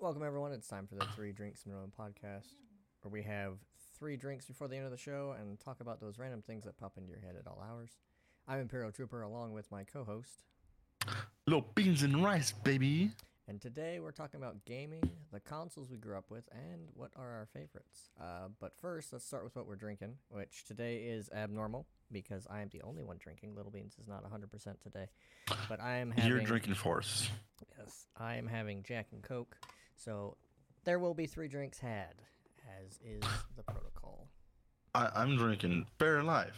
Welcome, everyone. It's time for the Three Drinks in a Row podcast, where we have three drinks before the end of the show and talk about those random things that pop into your head at all hours. I'm Imperial Trooper, along with my co host. Little beans and rice, baby. And today we're talking about gaming, the consoles we grew up with, and what are our favorites. Uh, but first, let's start with what we're drinking, which today is abnormal because I am the only one drinking. Little Beans is not 100% today. But I am having. You're drinking force. Yes, I am having Jack and Coke. So there will be three drinks had, as is the protocol. I, I'm drinking Fairlife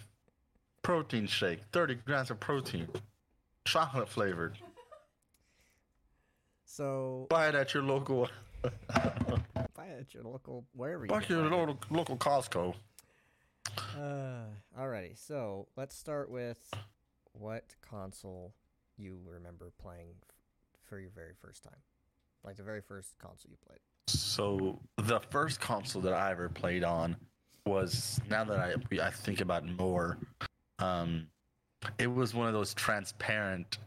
protein shake, 30 grams of protein, chocolate flavored. So Buy it at your local. buy it at your local wherever you Buy at your local, local Costco. Uh, alrighty, so let's start with what console you remember playing f- for your very first time, like the very first console you played. So the first console that I ever played on was now that I I think about it more, um, it was one of those transparent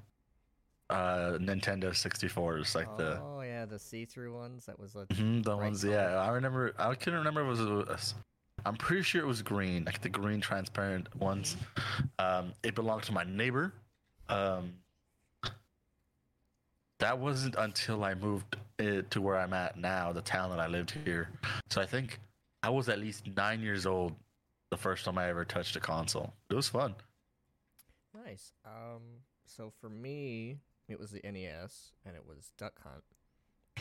uh Nintendo 64s, like the oh yeah, the see-through ones. That was a Mhm, the ones. color. Yeah, I remember. I couldn't remember it was. a- I'm pretty sure it was green, like the green transparent ones. Um, it belonged to my neighbor. Um, that wasn't until I moved uh, to where I'm at now, the town that I lived here. So I think I was at least nine years old the first time I ever touched a console. It was fun. Nice. Um, so for me, it was the NES, and it was Duck Hunt.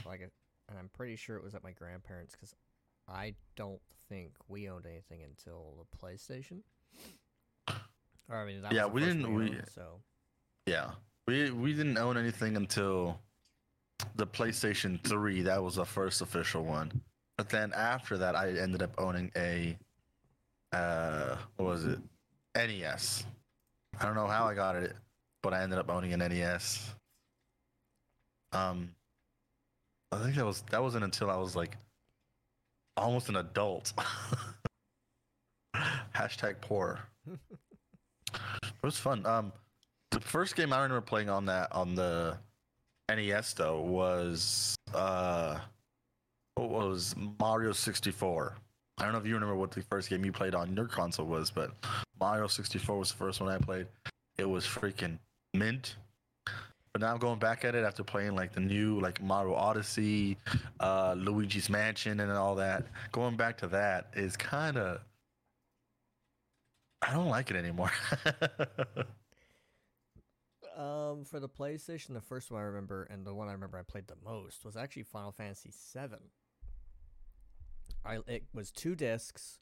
Like, and I'm pretty sure it was at my grandparents because I don't think we owned anything until the PlayStation. Or I mean, Yeah, we didn't- we- owned, so Yeah, we we didn't own anything until the PlayStation 3. That was the first official one. But then after that, I ended up owning a uh, what was it? NES. I don't know how I got it, but I ended up owning an NES. Um, I think that was that wasn't until I was like almost an adult. Hashtag poor. It was fun. Um, the first game I remember playing on that on the NES though was uh, what was Mario 64. I don't know if you remember what the first game you played on your console was, but Mario 64 was the first one I played. It was freaking mint. But now I'm going back at it after playing like the new like Mario Odyssey, uh, Luigi's Mansion, and all that, going back to that is kind of I don't like it anymore. Um, for the PlayStation, the first one I remember, and the one I remember I played the most, was actually Final Fantasy VII. I it was two discs,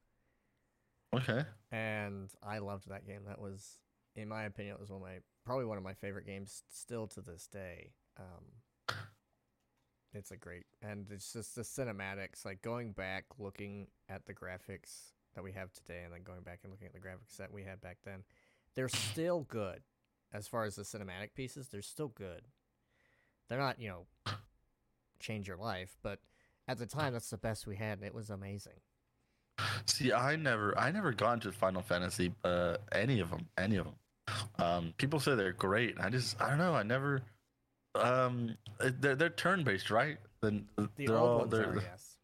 okay. and I loved that game. That was, in my opinion, it was one of my probably one of my favorite games still to this day. Um, it's a great, and it's just the cinematics. Like going back, looking at the graphics that we have today, and then going back and looking at the graphics that we had back then, they're still good. As far as the cinematic pieces, they're still good. They're not, you know, change your life, but at the time, that's the best we had, and it was amazing. See, I never, I never got into Final Fantasy, uh, any of them, any of them. Um, people say they're great. I just, I don't know. I never. Um, they're they're turn based, right? Then The they're old all ones they're. are, yes.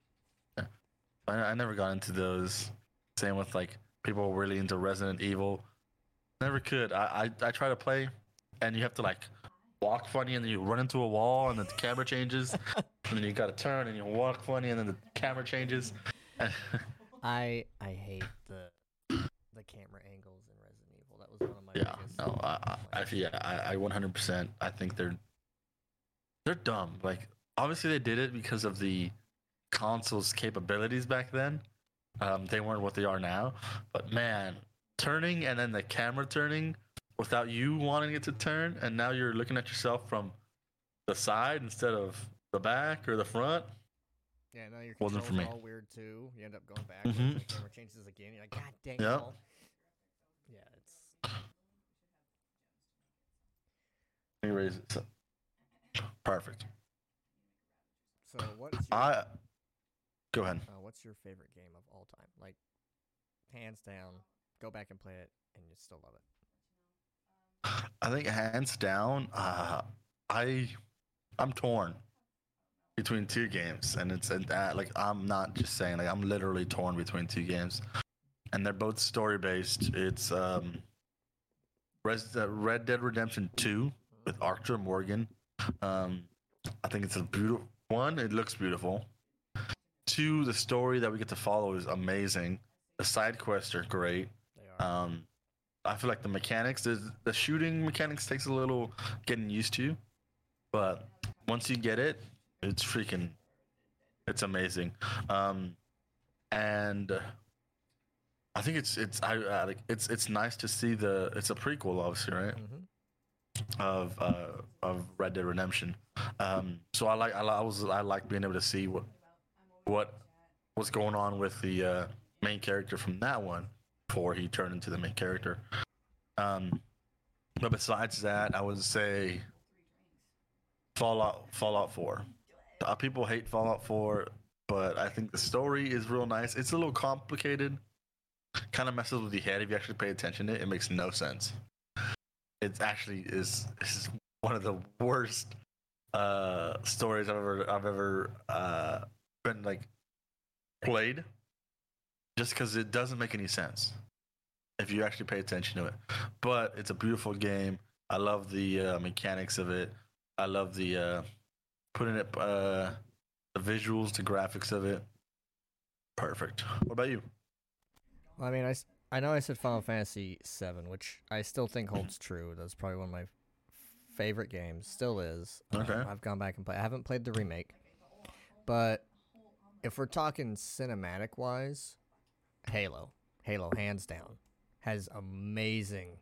I, I never got into those. Same with like people really into Resident Evil. Never could. I, I I try to play, and you have to like walk funny, and then you run into a wall, and then the camera changes, and then you got to turn, and you walk funny, and then the camera changes. I I hate the the camera angles in Resident Evil. That was one of my Yeah, biggest no, I, I, I yeah, I, I 100%. I think they're they're dumb. Like, obviously, they did it because of the console's capabilities back then. Um, they weren't what they are now. But man, turning and then the camera turning without you wanting it to turn, and now you're looking at yourself from the side instead of the back or the front. Yeah, now your Wasn't for me. all weird too. You end up going back, Mm-hmm. the camera changes again. You're like, God dang it! Yep. all." Yeah, it's Let me raise it. So- Perfect. so. What's your I go ahead. uh, what's your favorite game of all time? Like, hands down, go back and play it, and you still love it. I think hands down, uh, I I'm torn between two games, and it's and, uh, like I'm not just saying like I'm literally torn between two games, and they're both story based. It's um, Res- uh, Red Dead Redemption Two with Arthur Morgan. Um, I think it's a beautiful one. It looks beautiful. Two, the story that we get to follow is amazing. The side quests are great. Um, I feel like the mechanics, the, the shooting mechanics takes a little getting used to, but once you get it, it's freaking, it's amazing. Um, and I think it's it's I, I like it's it's nice to see the it's a prequel, obviously, right? Mhm. Of uh of Red Dead Redemption. Um, so I like I, I was I like being able to see what what was going on with the uh, main character from that one before he turned into the main character. Um, but besides that, I would say Fallout Fallout 4. Uh, people hate Fallout 4, but I think the story is real nice. It's a little complicated. Kind of messes with your head if you actually pay attention to it. It makes no sense. It actually is, is one of the worst uh, stories I've ever I've ever uh, been like played just because it doesn't make any sense if you actually pay attention to it. But it's a beautiful game. I love the uh, mechanics of it. I love the uh, putting it, uh, the visuals, the graphics of it. Perfect. What about you? Well, I mean, I, I know I said Final Fantasy VII, which I still think holds true. That's probably one of my favorite games. Still is. Um, Okay. I've gone back and played. I haven't played the remake, but if we're talking cinematic wise, Halo, Halo, hands down, has amazing,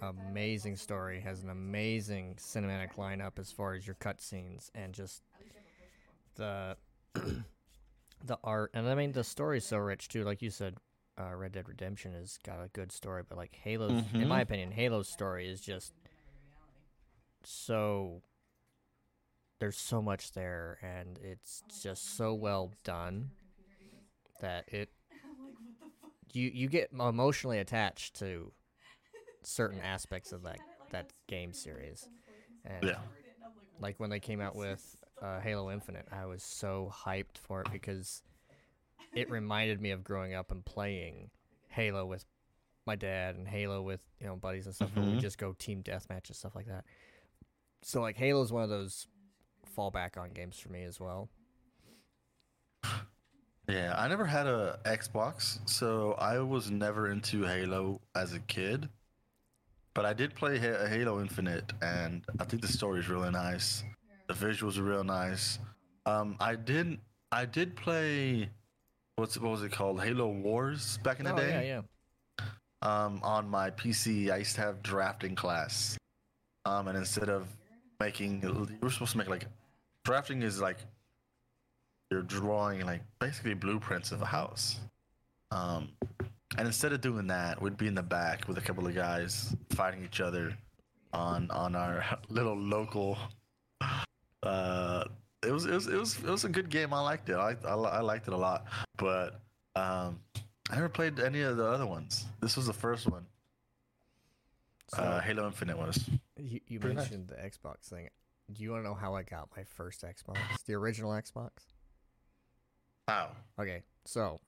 amazing story. Has an amazing cinematic lineup as far as your cutscenes and just the the art. And I mean, the story's so rich too. Like you said, uh, Red Dead Redemption has got a good story, but like Halo's, in my Mhm. opinion, Halo's story is just so. There's so much there, and it's just so well done that it you you get emotionally attached to certain aspects of that that game series, and Yeah. like when they came out with uh, Halo Infinite, I was so hyped for it because it reminded me of growing up and playing Halo with my dad and Halo with you know buddies and stuff. Where we Mhm. just go team deathmatch and stuff like that. So like Halo is one of those fallback on games for me as well. Yeah, I never had a Xbox, so I was never into Halo as a kid. But I did play Ha- Halo Infinite, and I think the story is really nice. The visuals are real nice. Um, I did I did play what's what was it called? Halo Wars back in the oh day. yeah, yeah. um, on my PC, I used to have drafting class. Um, and instead of making, you were supposed to make like drafting is like you're drawing like basically blueprints of a house. Um, and instead of doing that, we'd be in the back with a couple of guys fighting each other on on our little local. Uh, it was it was it was it was a good game. I liked it. I I, I liked it a lot, but um, I never played any of the other ones. This was the first one. So uh, Halo Infinite was. you, you pretty nice. mentioned the Xbox thing. Do you want to know how I got my first Xbox? The original Xbox? Wow. Okay, so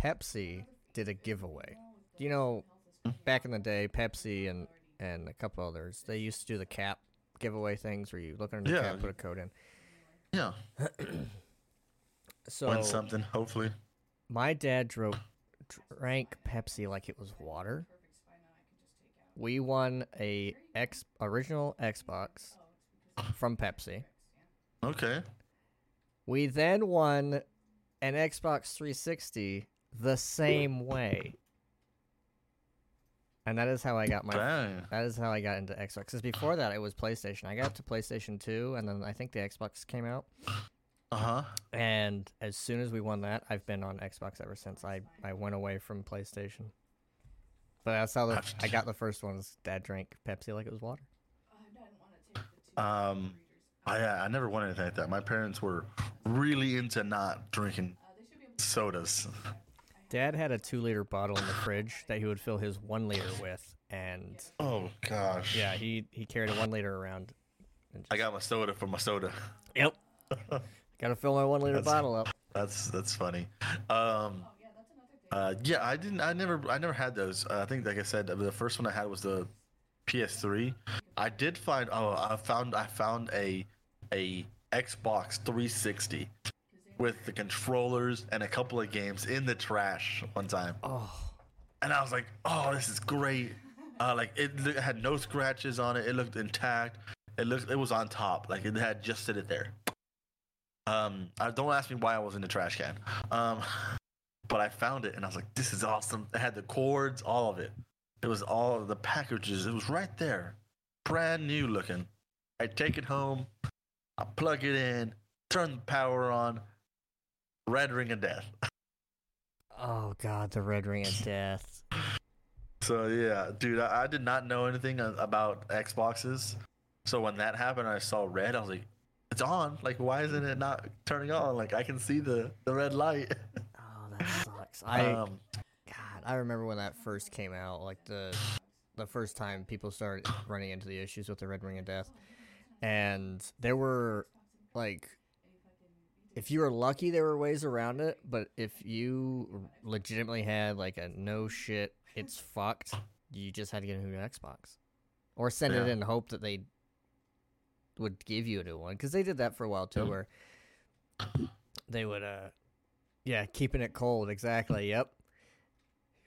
Pepsi did a giveaway. Do you know back in the day, Pepsi and and a couple others, they used to do the cap giveaway things where you look under the Yeah. cap, put a code in. Yeah. So Win something, hopefully. my dad drove, drank Pepsi like it was water. We won a X original Xbox from Pepsi. Okay. We then won an Xbox 360 the same way. And that is how I got my Dang. that is how I got into Xbox. Cuz before that it was PlayStation. I got to PlayStation 2 and then I think the Xbox came out. Uh huh. And as soon as we won that, I've been on Xbox ever since. I I went away from PlayStation. But that's how the, I got the first ones. Was Dad drank Pepsi like it was water. Um, I I never wanted anything like that. My parents were really into not drinking sodas. Dad had a two liter bottle in the fridge that he would fill his one liter with, and Oh gosh. yeah, he he carried a one liter around. and I got my soda for my soda. Yep. Gotta fill my one liter That's- bottle up. That's that's funny. Um, uh, yeah, I didn't. I never. I never had those. Uh, I think, like I said, the first one I had was the PS3. I did find. Oh, I found. I found a a Xbox 360 with the controllers and a couple of games in the trash one time, Oh, and I was like, "Oh, this is great." Uh, like it, lo- had no scratches on it. It looked intact. It looked. It was on top. Like it had just sit it there. Um, I don't ask me why I was in the trash can. Um, but I found it and I was like, this is awesome. It had the cords, all of it. It was all the packages. It was right there, brand new looking. I take it home, I plug it in, turn the power on. Red ring of death. oh God, the red ring of death. So yeah, dude, I, I did not know anything about Xboxes. So when that happened, I saw red. I was like, "It's on! Like, why isn't it not turning on? Like, I can see the the red light." Oh, that sucks. I um, God, I remember when that first came out, like the the first time people started running into the issues with the red ring of death, and there were like, if you were lucky, there were ways around it. But if you legitimately had like a no shit, it's fucked, you just had to get a new Xbox, or send it in hope that they would give you a new one because they did that for a while too, Yeah. where they would uh yeah keeping it cold exactly yep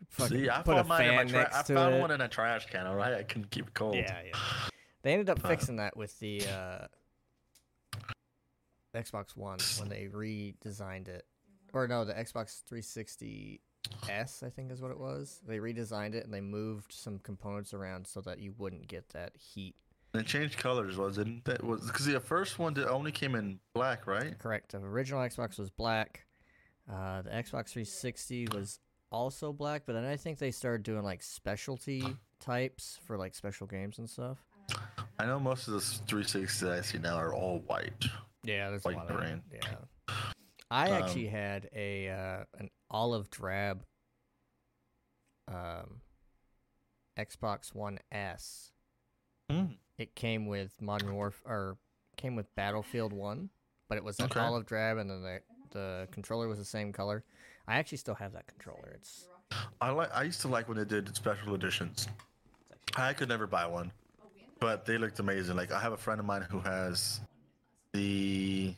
Fucking see, I put a found mine in my tra- I found it. one in a trash can. All right, I can keep it cold. yeah yeah they ended up fixing that with the uh xbox one when they redesigned it or no the xbox 360 s i think is what it was they redesigned it and they moved some components around so that you wouldn't get that heat And it changed colors, was it? That was because the first one that only came in black, right? Correct. The original Xbox was black. Uh, the Xbox 360 was also black, but then I think they started doing like specialty types for like special games and stuff. I know most of the 360s I see now are all white. Yeah, there's White a lot and of green. Yeah. I Um, actually had a uh, an olive drab um, Xbox One S. Mm. It came with Modern Warfare or came with Battlefield One, but it was an Okay. olive drab, and then the the controller was the same color. I actually still have that controller. It's I like. I used to like when they did special editions. I could never buy one, but they looked amazing. Like I have a friend of mine who has the.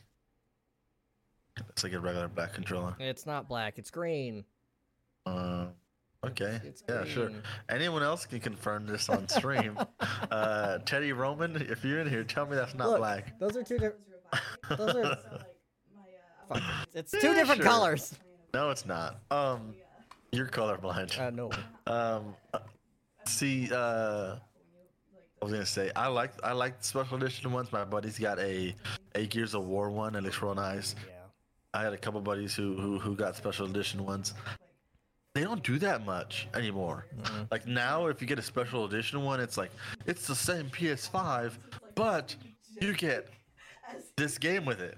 It's like a regular black controller. it's not black. It's green. Uh, okay. It's yeah, sure. Anyone else can confirm this on stream. uh, Teddy Roman, if you're in here, tell me that's not Look, black. Those are two different. Those are fuck. it. It's two Yeah, different sure. colors. No, it's not. Um, you're colorblind. Uh, no. Um, uh, see, uh, I was gonna say I like I like special edition ones. My buddy's got a a Gears of War one. It looks real nice. Yeah. I had a couple buddies who who who got special edition ones. They don't do that much anymore. Mm-mm. Like now, if you get a special edition one, it's like it's the same PS5, but you get this game with it.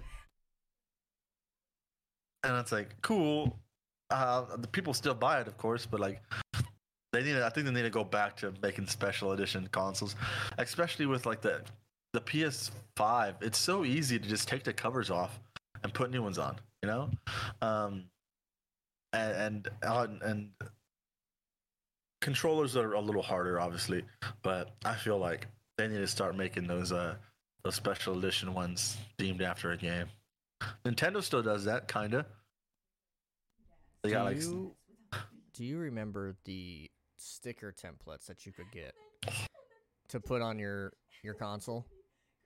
And it's like cool. Uh, the people still buy it, of course, but like they need. To, I think they need to go back to making special edition consoles, especially with like the the PS5. It's so easy to just take the covers off and put new ones on. You know, um, and and and, controllers are a little harder, obviously, but I feel like they need to start making those uh those special edition ones themed after a game. Nintendo still does that, kinda. They Do got like you, do you remember the sticker templates that you could get to put on your your console?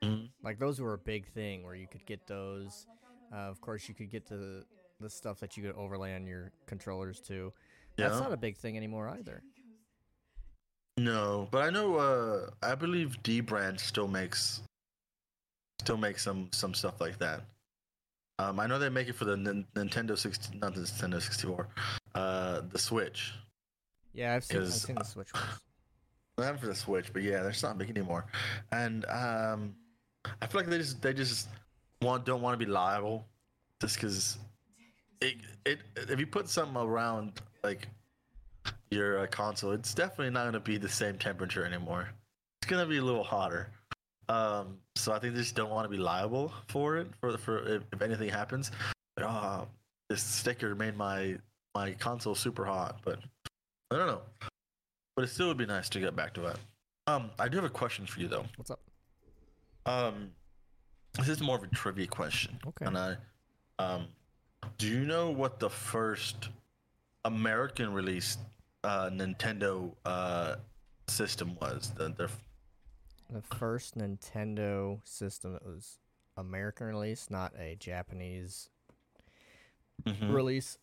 Mhm. Like those were a big thing where you could get those. Uh, of course, you could get the the stuff that you could overlay on your controllers too. That's yeah. not a big thing anymore either. No, but I know. Uh, I believe dbrand still makes still makes some some stuff like that. Um, I know they make it for the Nin- Nintendo 60, not the Nintendo 64, uh, the Switch. Yeah, I've seen, I've seen the Switch ones. Not for the Switch, but yeah, they're not big anymore. And um, I feel like they just they just want don't want to be liable, just because it it if you put something around like your uh, console, it's definitely not gonna be the same temperature anymore. It's gonna be a little hotter. Um, so I think they just don't want to be liable for it for for if, if anything happens. Like, oh, this sticker made my my console super hot, but I don't know. But it still would be nice to get back to that. Um, I do have a question for you though. What's up? Um, this is more of a trivia question. Okay. And I, um, do you know what the first American released uh, Nintendo uh, system was? The, their The first Nintendo system that was American release, not a Japanese Mhm. release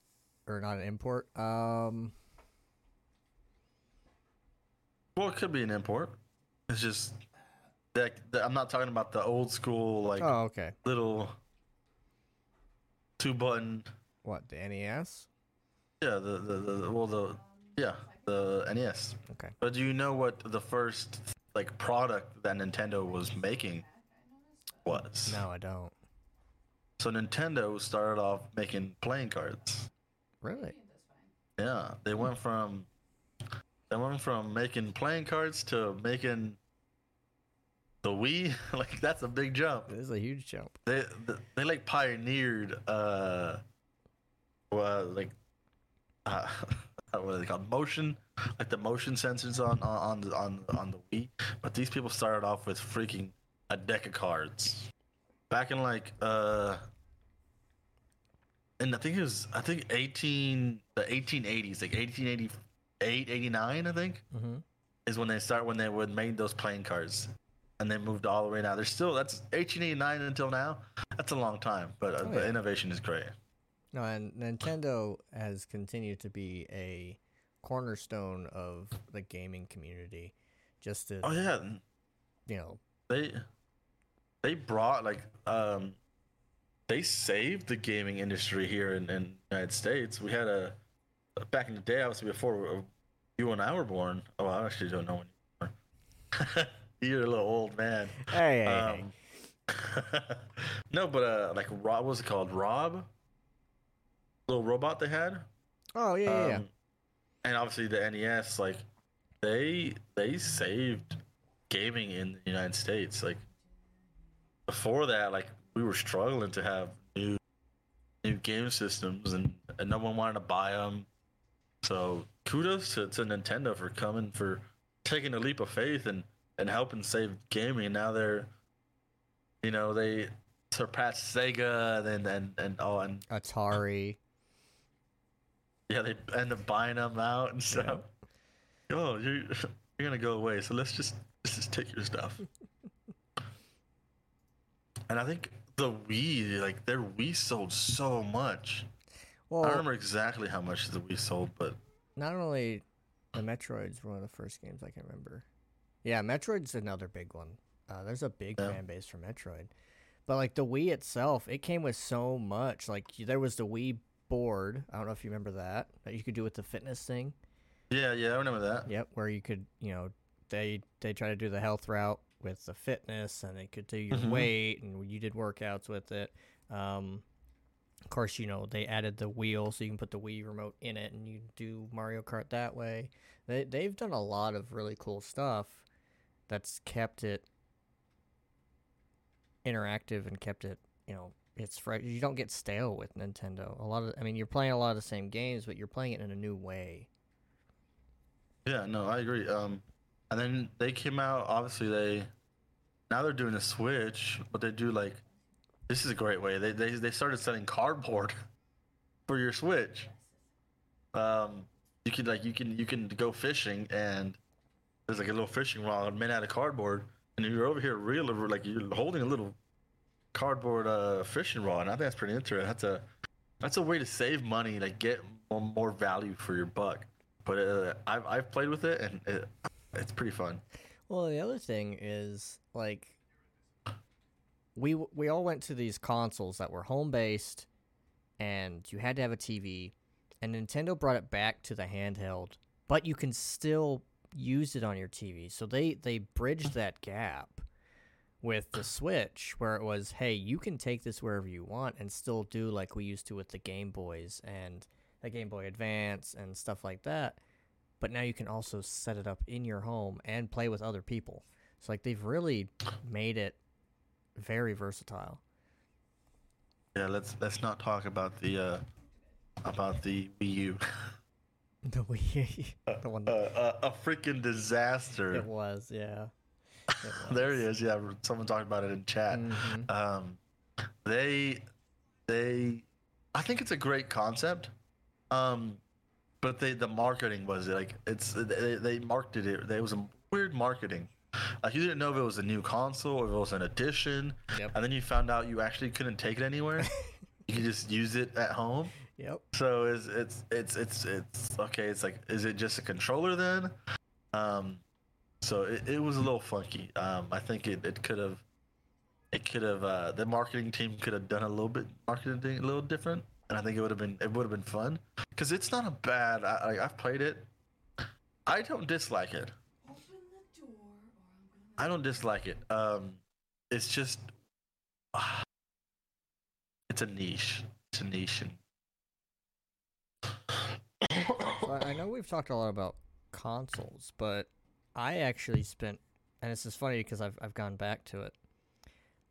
or not an import. Um, Well, it could be an import. It's just that, that I'm not talking about the old school like oh, okay. little two button. What the NES? Yeah, the, the the well the yeah the NES. Okay. But do you know what the first like product that Nintendo was making was? No, I don't. So Nintendo started off making playing cards. Really? Yeah, they went from they went from making playing cards to making the Wii. like that's a big jump. It is a huge jump. They they, they like pioneered uh well like uh, what are they called motion like the motion sensors on on on the, on on the Wii. But these people started off with freaking a deck of cards back in like uh and I think it was I think 18 the 1880s like 1888 89 I think Mm-hmm. is when they start when they would made those playing cards and they moved all the way now they're still that's 1889 until now. That's a long time but uh, Oh, the innovation is great. No, and Nintendo has continued to be a cornerstone of the gaming community. Just to oh yeah. you know, they they brought like um they saved the gaming industry here in, in the united states. We had a back in the day obviously before you and i were born oh i actually don't know when you were born you're a little old man hey, hey, hey. Um, no, but uh, like Rob, what was it called? Rob, little robot they had. Oh yeah, yeah, yeah. Um, And obviously the NES, like they they saved gaming in the United States. Like before that, like we were struggling to have new new game systems, and, and no one wanted to buy them. So kudos to, to Nintendo for coming for taking a leap of faith and and helping save gaming. Now they're, you know, they surpassed Sega and and and oh and Atari. yeah, they end up buying them out and stuff. Oh, you're you're gonna go away, so let's just let's just take your stuff. and I think the Wii, like their Wii sold so much. I don't remember exactly how much the Wii sold, but not only the Metroids were one of the first games I can remember. Yeah, Metroid's another big one. Uh, there's a big Yeah. fan base for Metroid, but like the Wii itself, it came with so much. Like there was the Wii board. I don't know if you remember that that you could do with the fitness thing. yeah, yeah, I remember that. Yep, where you could, you know, they they try to do the health route with the fitness, and they could do your Mhm. weight, and you did workouts with it. Um, of course, you know they added the wheel, so you can put the Wii remote in it, and you do Mario Kart that way. They they've done a lot of really cool stuff that's kept it interactive and kept it, you know, it's fresh. You don't get stale with Nintendo. A lot of, I mean, you're playing a lot of the same games, but you're playing it in a new way. Yeah, no, I agree. Um, and then they came out. Obviously, they now they're doing a Switch, but they do like this is a great way. They they they started selling cardboard for your Switch. Um, you can like you can you can go fishing and there's like a little fishing rod made out of cardboard, and you're over here real like you're holding a little cardboard uh fishing rod. And I think that's pretty interesting. That's a that's a way to save money, like get more, more value for your buck. But uh, I've I've played with it and it, it's pretty fun. Well, the other thing is like we we all went to these consoles that were home based, and you had to have a TV, and Nintendo brought it back to the handheld, but you can still use it on your TV. So they they bridged that gap with the Switch, where it was, hey, you can take this wherever you want and still do like we used to with the Game Boys and the Game Boy Advance and stuff like that. But now you can also set it up in your home and play with other people. So like they've really made it very versatile. Yeah, let's let's not talk about the uh about the Wii U. The Wii, the one Uh, that uh, a freaking disaster. it was, yeah. It There he is. Yeah, someone talked about it in chat. Mhm. Um, they, they, I think it's a great concept. Um, but they the marketing was like it's they, they marketed it. There was a weird marketing. Like you didn't know if it was a new console or if it was an addition, Yep. and then you found out you actually couldn't take it anywhere. you could just use it at home. Yep. So it's it's it's it's it's okay. It's like, is it just a controller then? Um, so it, it was a little funky. Um, I think it, it could have, it could have. Uh, the marketing team could have done a little bit marketing a little different, and I think it would have been it would have been fun because it's not a bad. I, I I've played it. I don't dislike it. Open the door, or I'm gonna. I don't dislike it. Um, it's just, ah, it's a niche. It's a niche. So I I know we've talked a lot about consoles, but I actually spent, and this is funny because I've I've gone back to it.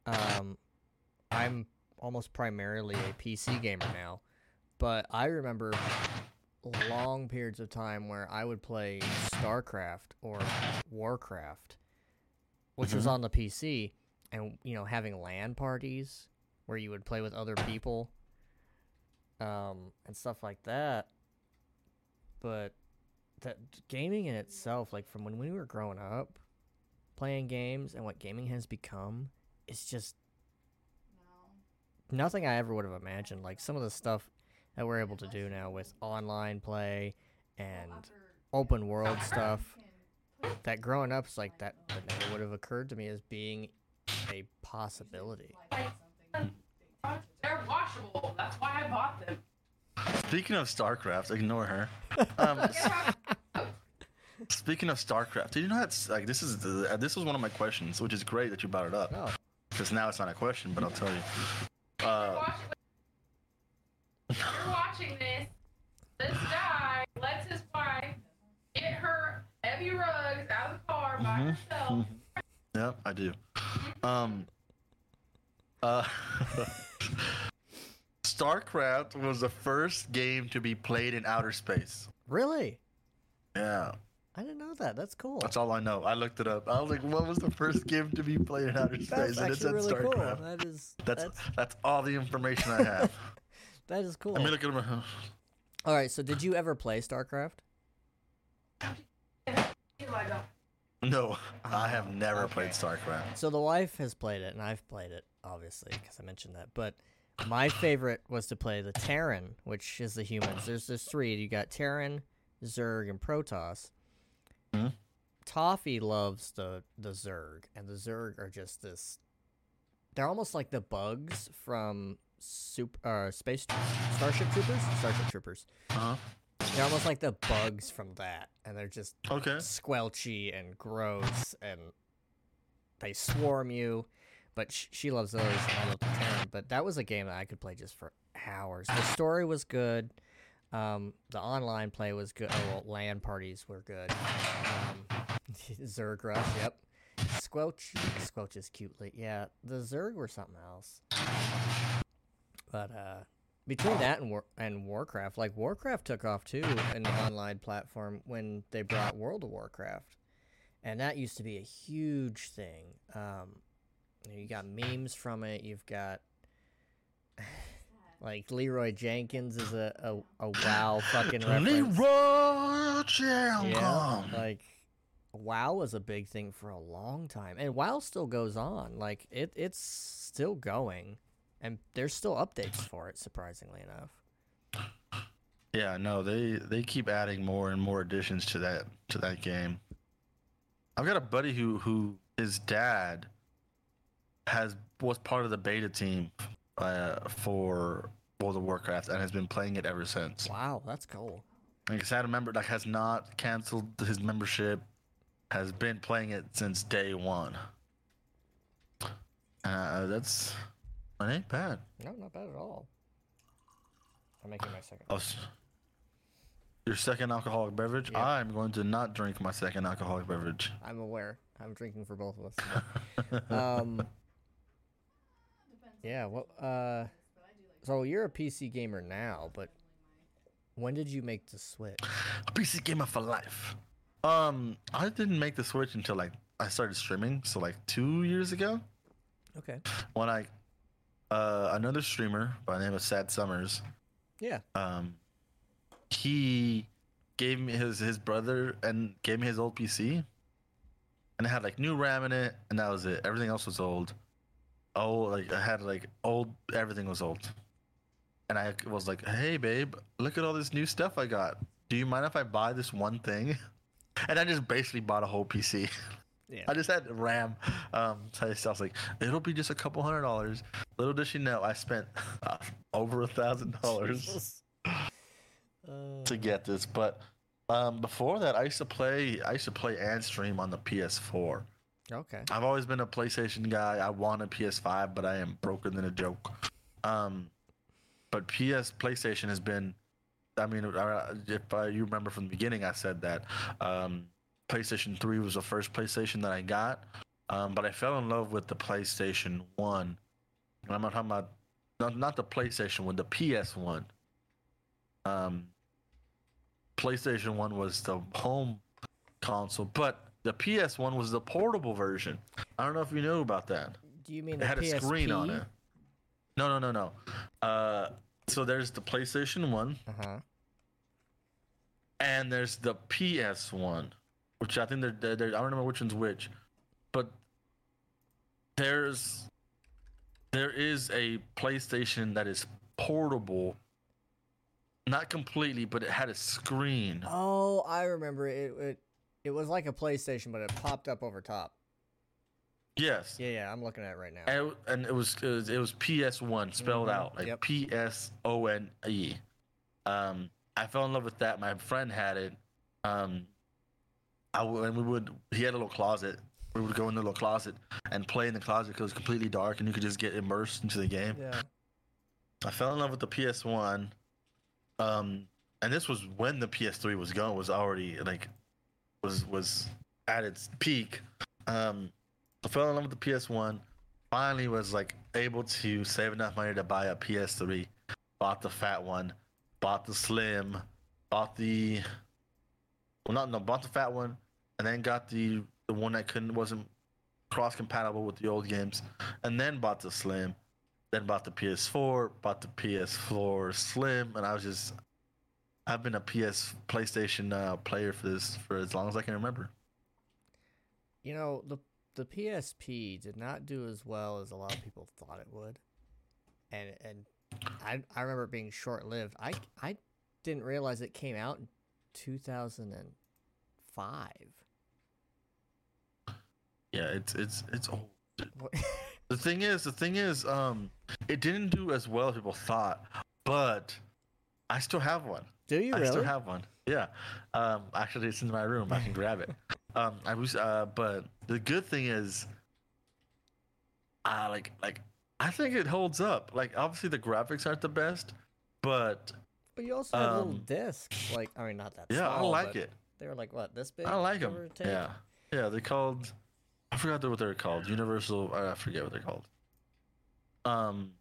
Um, I'm almost primarily a PC gamer now, but I remember long periods of time where I would play StarCraft or Warcraft, which was Mhm. on the PC, and you know having LAN parties where you would play with other people, um, and stuff like that but that gaming in itself, like from when we were growing up, playing games and what gaming has become, is just No. nothing I ever would have imagined. Like some of the stuff that we're able to do now with online play and open world stuff. That growing up is like that, that never would have occurred to me as being a possibility. They're washable. That's why I bought them. Speaking of StarCraft, ignore her. Um, speaking of StarCraft, did you know that's like this is the, uh, this was one of my questions, which is great that you brought it up Oh, because now it's not a question, but I'll tell you. Uh, Watch- You're watching this. This guy lets his wife get her heavy rugs out of the car by Mhm. yeah, I do. Um, uh, StarCraft was the first game to be played in outer space. really? Yeah, I didn't know that. That's cool. that's all I know. I looked it up. I was like, what was the first game to be played in outer space? That's and it actually said really cool. StarCraft. That is That's, that's that's all the information I have. that is cool. Let me look at my. All right, so did you ever play StarCraft? "Oh, No, I have never Okay. played StarCraft. So the wife has played it, and I've played it, obviously, because I mentioned that. But my favorite was to play the Terran, which is the humans. There's there's three. You got Terran, Zerg, and Protoss. Mhm. Toffee loves the the Zerg, and the Zerg are just this. They're almost like the bugs from Super uh, Space Starship Troopers. Starship Troopers. Uh-huh. They're almost like the bugs from that, and they're just Okay. squelchy and gross and they swarm you. But sh- she loves those and I love the Terran. but that was a game that I could play just for hours. The story was good. Um, the online play was good. Oh, well, LAN parties were good. Um, Zerg Rush yep. Squelch Squelches cutely yeah the Zerg were something else. But uh between that and War- and Warcraft, like Warcraft took off too in the online platform when they brought World of Warcraft, and that used to be a huge thing. Um, you, got memes from it. You've got like Leroy Jenkins is a a, a WoW fucking reference. Leroy Yeah, like WoW was a big thing for a long time, and WoW still goes on. Like it, it's still going, and there's still updates for it. Surprisingly enough. Yeah, no, they they keep adding more and more additions to that to that game. I've got a buddy who who his dad has was part of the beta team uh, for World of Warcraft and has been playing it ever since. Wow, that's cool. Like a member like has not canceled his membership, has been playing it since day one. Uh, that's that ain't bad. No, not bad at all. I'm making my second. Oh, s- your second alcoholic beverage? I'm going to not drink my second alcoholic beverage. I'm aware. I'm drinking for both of us. um, yeah. well, uh, so you're a PC gamer now, but when did you make the switch? A PC gamer for life. Um, I didn't make the switch until like I started streaming, so like two years ago. Okay. When I, uh, another streamer by the name of Sad Summers, Yeah. um, he gave me his his brother and gave me his old PC, and it had like new RAM in it, and that was it. Everything else was old. Oh, like I had like old. Everything was old, and I was like, "Hey, babe, look at all this new stuff I got. Do you mind if I buy this one thing?" And I just basically bought a whole PC. Yeah. I just had RAM. Um, so I was like, it'll be just a couple hundred dollars. Little does she know, I spent uh, over a thousand dollars to get this. But um, before that, I used to play. I used to play and stream on the PS4. okay. I've always been a PlayStation guy. I want a PS5, but I am broken than a joke. Um, but PS PlayStation has been. I mean, uh, if uh, you remember from the beginning, I said that um, PlayStation 3 was the first PlayStation that I got. Um, but I fell in love with the PlayStation 1. And I'm not talking about not, not the PlayStation 1, the PS1. Um, PlayStation 1 was the home console, but the PS1 was the portable version. I don't know if you knew about that. Do you mean It the had a screen on it. No, no, no, no. Uh, so there's the PlayStation 1 Uh huh. and there's the PS1, which I think they're, they're, they're I don't remember which one's which, but there's there is a PlayStation that is portable, not completely, but it had a screen. Oh, I remember it. It it was like a PlayStation, but it popped up over top. Yes. Yeah, yeah. I'm looking at it right now. And, it- and it was it was, it was PS1 spelled Mhm, out like yep. P S O N E. Um, I fell in love with that. My friend had it. Um, I w- and we would he had a little closet. We would go in the little closet and play in the closet because it was completely dark and you could just get immersed into the game. Yeah. I fell in love with the PS1. Um, and this was when the PS3 was going was already like was was at its peak. Um, I fell in love with the PS1. Finally, was like able to save enough money to buy a PS3. Bought the fat one. Bought the slim. Bought the well, not no, bought the fat one, and then got the the one that couldn't wasn't cross compatible with the old games, and then bought the slim. Then bought the PS4, bought the PS4 Slim, and I was just I've been a PS PlayStation uh, player for this for as long as I can remember. You know the the PSP did not do as well as a lot of people thought it would, and and I I remember it being short lived. I I didn't realize it came out in 2005. Yeah, it's it's it's old. The thing is, the thing is, um, it didn't do as well as people thought, but I still have one. Do you I really? still have one. Yeah. Um, actually, it's in my room. I can grab it. Um, I was, uh, but the good thing is, uh, like, like, I think it holds up. Like, obviously the graphics aren't the best, but But you also have little um, discs. Like I mean, not that. yeah, I like it. They were like what this big. I like them. Yeah, yeah. They're called. I forgot what they're called. Universal. I forget what they're called. Um.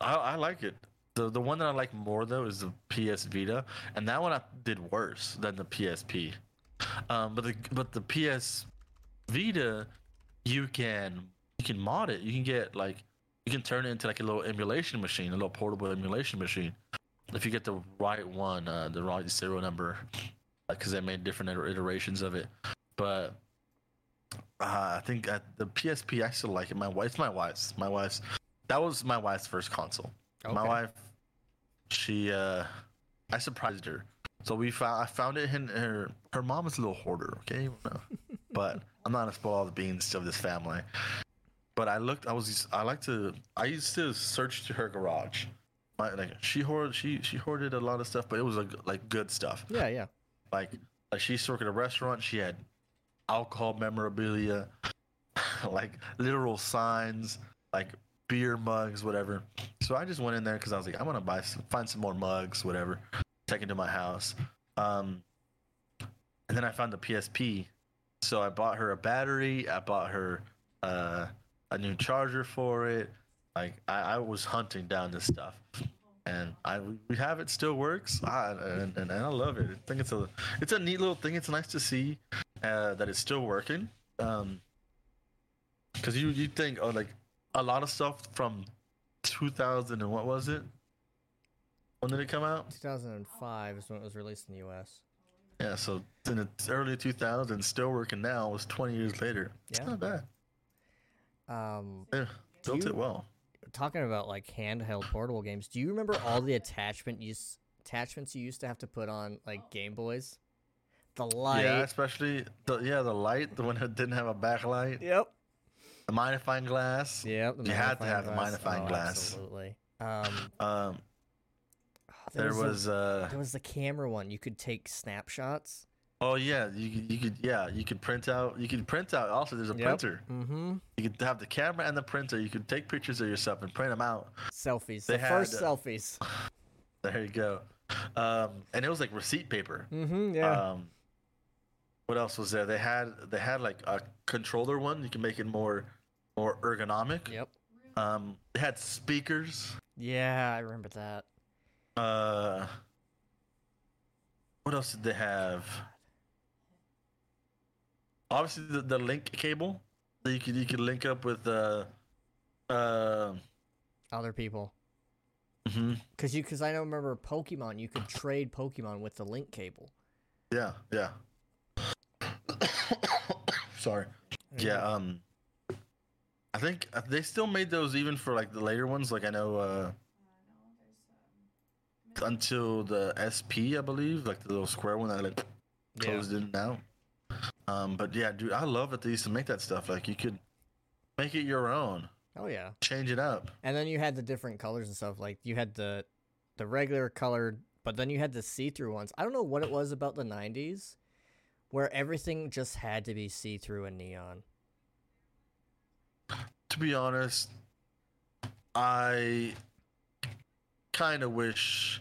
I I like it. The the one that I like more though is the PS Vita, and that one I did worse than the PSP. Um, but the but the PS Vita, you can you can mod it. You can get like you can turn it into like a little emulation machine, a little portable emulation machine. If you get the right one, uh, the right serial number, because they made different iterations of it. But uh, I think at the PSP, I still like it. My wife's my wife's my wife's. That was my wife's first console. My wife, she, uh, I surprised her. So we found I found it in her. Her mom is a little hoarder, okay, but I'm not gonna spoil all the beans of this family. But I looked. I was. I like to. I used to search to her garage. My, like she hoarded. She she hoarded a lot of stuff, but it was like like good stuff Yeah, yeah. like like she used to work at a restaurant she had alcohol memorabilia like literal signs like beer mugs whatever so i just went in there because i was like i want to buy some, find some more mugs whatever take it to my house um and then i found the psp So I bought her a battery. I bought her uh, a new charger for it. Like I, I was hunting down this stuff, and I we have it still works. I, and, and, and I love it. I think it's a it's a neat little thing. It's nice to see uh, that it's still working. Um, because you you think oh like a lot of stuff from 2000 and what was it? When did it come out? 2005 is when it was released in the U.S. Yeah, so in the early 2000s, still working now. It was 20 years later. It's Yeah. not bad. Um, Yeah, built you- it well. talking about like handheld portable games, do you remember all the attachment use attachments you used to have to put on like Game Boys? The light. Yeah, especially the yeah the light, the one that didn't have a backlight, Yep. the magnifying glass. Yep. You had to have the magnifying Oh, glass. Absolutely. Um, Um, oh, there a- was uh there was the camera one. You could take snapshots. oh yeah you could you could yeah you could print out you could print out also there's a Yep. printer Mm-hmm. you could have the camera and the printer you could take pictures of yourself and print them out Selfies. They the first had, uh, selfies. there you go um and it was like receipt paper Mm-hmm. Yeah. Um, what else was there? They had they had like a controller one. You can make it more more ergonomic. yep. Um, they had speakers. Yeah, I remember that. Uh, what else did they have? Obviously, the, the link cable that you could you could link up with uh uh. Other people. Mm-hmm. Cause you, cause I don't remember Pokemon. You could trade Pokemon with the link cable. Yeah, yeah. Sorry. Yeah, um I think uh, they still made those even for like the later ones. Like I know uh until the SP, I believe, like the little square one that like Yeah. closed in now. Um, but yeah, dude, I love that they used to make that stuff. Like you could make it your own, Oh yeah. change it up. And then you had the different colors and stuff. Like you had the the regular colored, but then you had the see-through ones. I don't know what it was about the '90s, where everything just had to be see-through and neon. To be honest, I kind of wish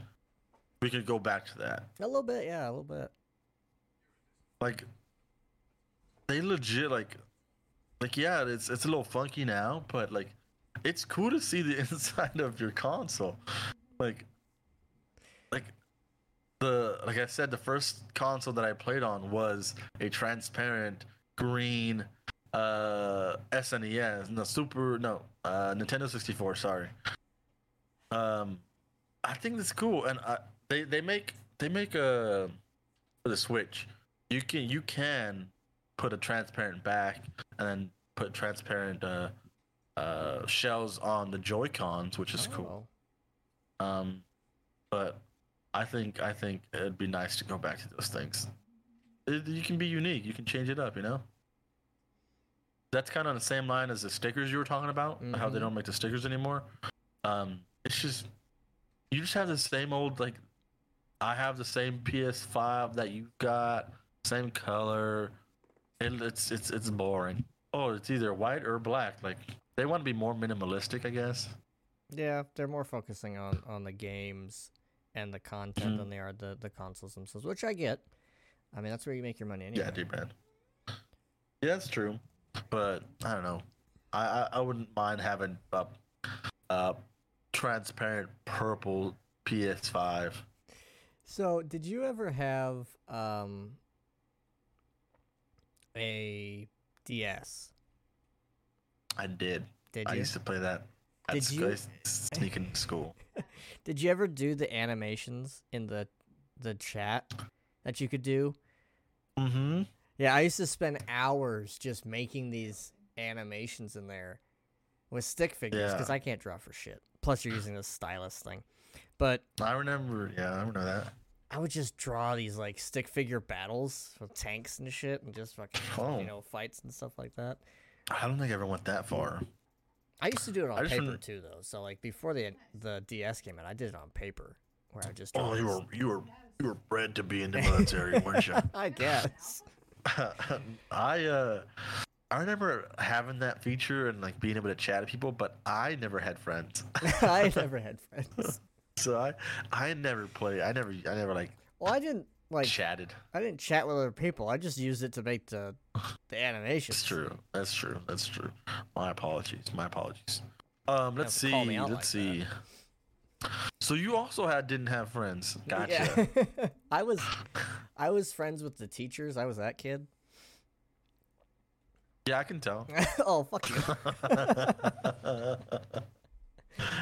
we could go back to that. A little bit, yeah, a little bit. like they legit like like yeah it's it's a little funky now but like it's cool to see the inside of your console like like the like i said the first console that i played on was a transparent green uh snes no super no uh nintendo 64 sorry um i think that's cool and I, they they make they make a for the switch you can you can put a transparent back and then put transparent uh uh shells on the joy cons which is cool Oh. um but i think i think it'd be nice to go back to those things. It- you can be unique. You can change it up you know? That's kind of on the same line as the stickers you were talking about how they Mhm. don't make the stickers anymore. Um it's just you just have the same old like i have the same ps5 that you got same color. It, it's it's it's boring. Oh it's either white or black. Like they want to be more minimalistic i guess. Yeah, they're more focusing on on the games and the content Mhm. than they are the the consoles themselves, which I get. I mean, that's where you make your money anyway. Yeah, dude, man. Yeah, that's true. But I don't know. I I, I wouldn't mind having a, a transparent purple PS5. So, did you ever have um a DS? I did. Did you? I used to play that. Did you- I used to sneak in school. Did you ever do the animations in the the chat that you could do? Mm-hmm. Yeah, I used to spend hours just making these animations in there with stick figures because Yeah. I can't draw for shit. Plus, you're using this stylus thing. But I remember. Yeah, I remember that. I would just draw these like stick figure battles with tanks and shit, and just fucking Oh. you know fights and stuff like that. I don't think I ever went that far. I used to do it on I just paper remem- too, though. So like before the the DS came out, I did it on paper, where I just. Oh, you these- were you were you were bred to be in the military, weren't you? I guess. I uh I remember having that feature and like being able to chat to people, but I never had friends. I never had friends. so I I never play. I never I never like Well, I didn't. Like chatted. I didn't chat with other people. I just used it to make the the animations. That's true. That's true. That's true. My apologies. My apologies. Um, let's have to call me see. Let's like see. So you also had didn't have friends. Gotcha. Yeah. I was I was friends with the teachers. I was that kid. Yeah, I can tell. oh fuck you.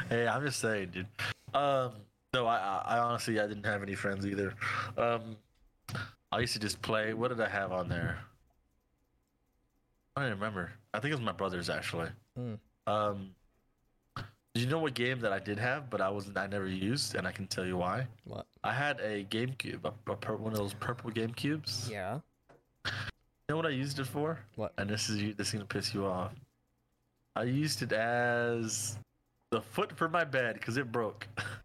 hey, I'm just saying, dude. Um, no, I, I, honestly, I didn't have any friends either. Um, I used to just play. What did I have on there? I don't even remember. I think it was my brother's actually. Hmm. Um, do you know what game that I did have, but I wasn't, I never used, and I can tell you why. What? I had a GameCube, a, a pur- one of those purple GameCubes. Yeah. You know what I used it for? What? And this is you. This is gonna piss you off. I used it as the foot for my bed because it broke.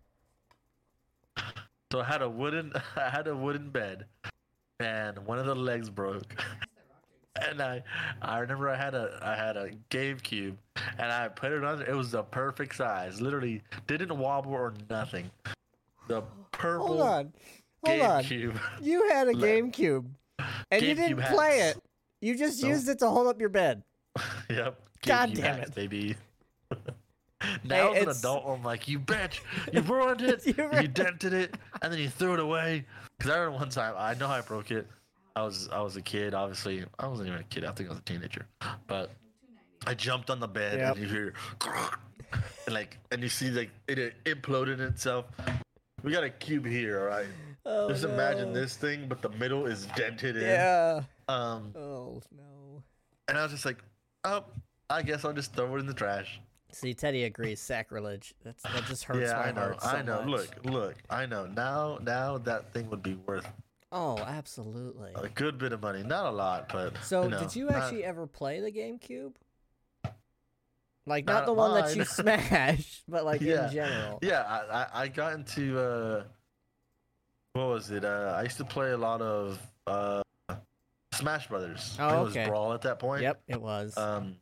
so I had a wooden, I had a wooden bed, and one of the legs broke. and I, I remember I had a, I had a GameCube, and I put it on. It was the perfect size. Literally didn't wobble or nothing. The purple Hold on. Hold on. GameCube. You had a GameCube, and you didn't play it. You just No. used it to hold up your bed. Yep. God GameCube damn hacks, it. baby. Now as an adult, I'm like, you bitch, you ruined it, You you, dented it, and then you threw it away. Because I remember one time, I know I broke it. I was I was a kid, obviously. I wasn't even a kid. I think I was a teenager. But I jumped on the bed, Yep. and you hear, and like, and you see like it imploded itself. We got a cube here, all right. Oh, Just imagine this thing, but the middle is dented in. Yeah. Um, Oh no. and I was just like, oh, I guess I'll just throw it in the trash. See, Teddy agrees. Sacrilege. That's that just hurts yeah, my I know. heart so I know. much. Look, look. I know. Now, now that thing would be worth Oh, absolutely. a good bit of money. Not a lot, but So, you know, did you not- actually ever play the GameCube? Like, Not not the one that you mine. smashed, but like Yeah. in general. Yeah, I, I, got into uh, what was it? Uh, I used to play a lot of uh, Smash Brothers. Oh, think It was Brawl at that point. Yep, it was. Um,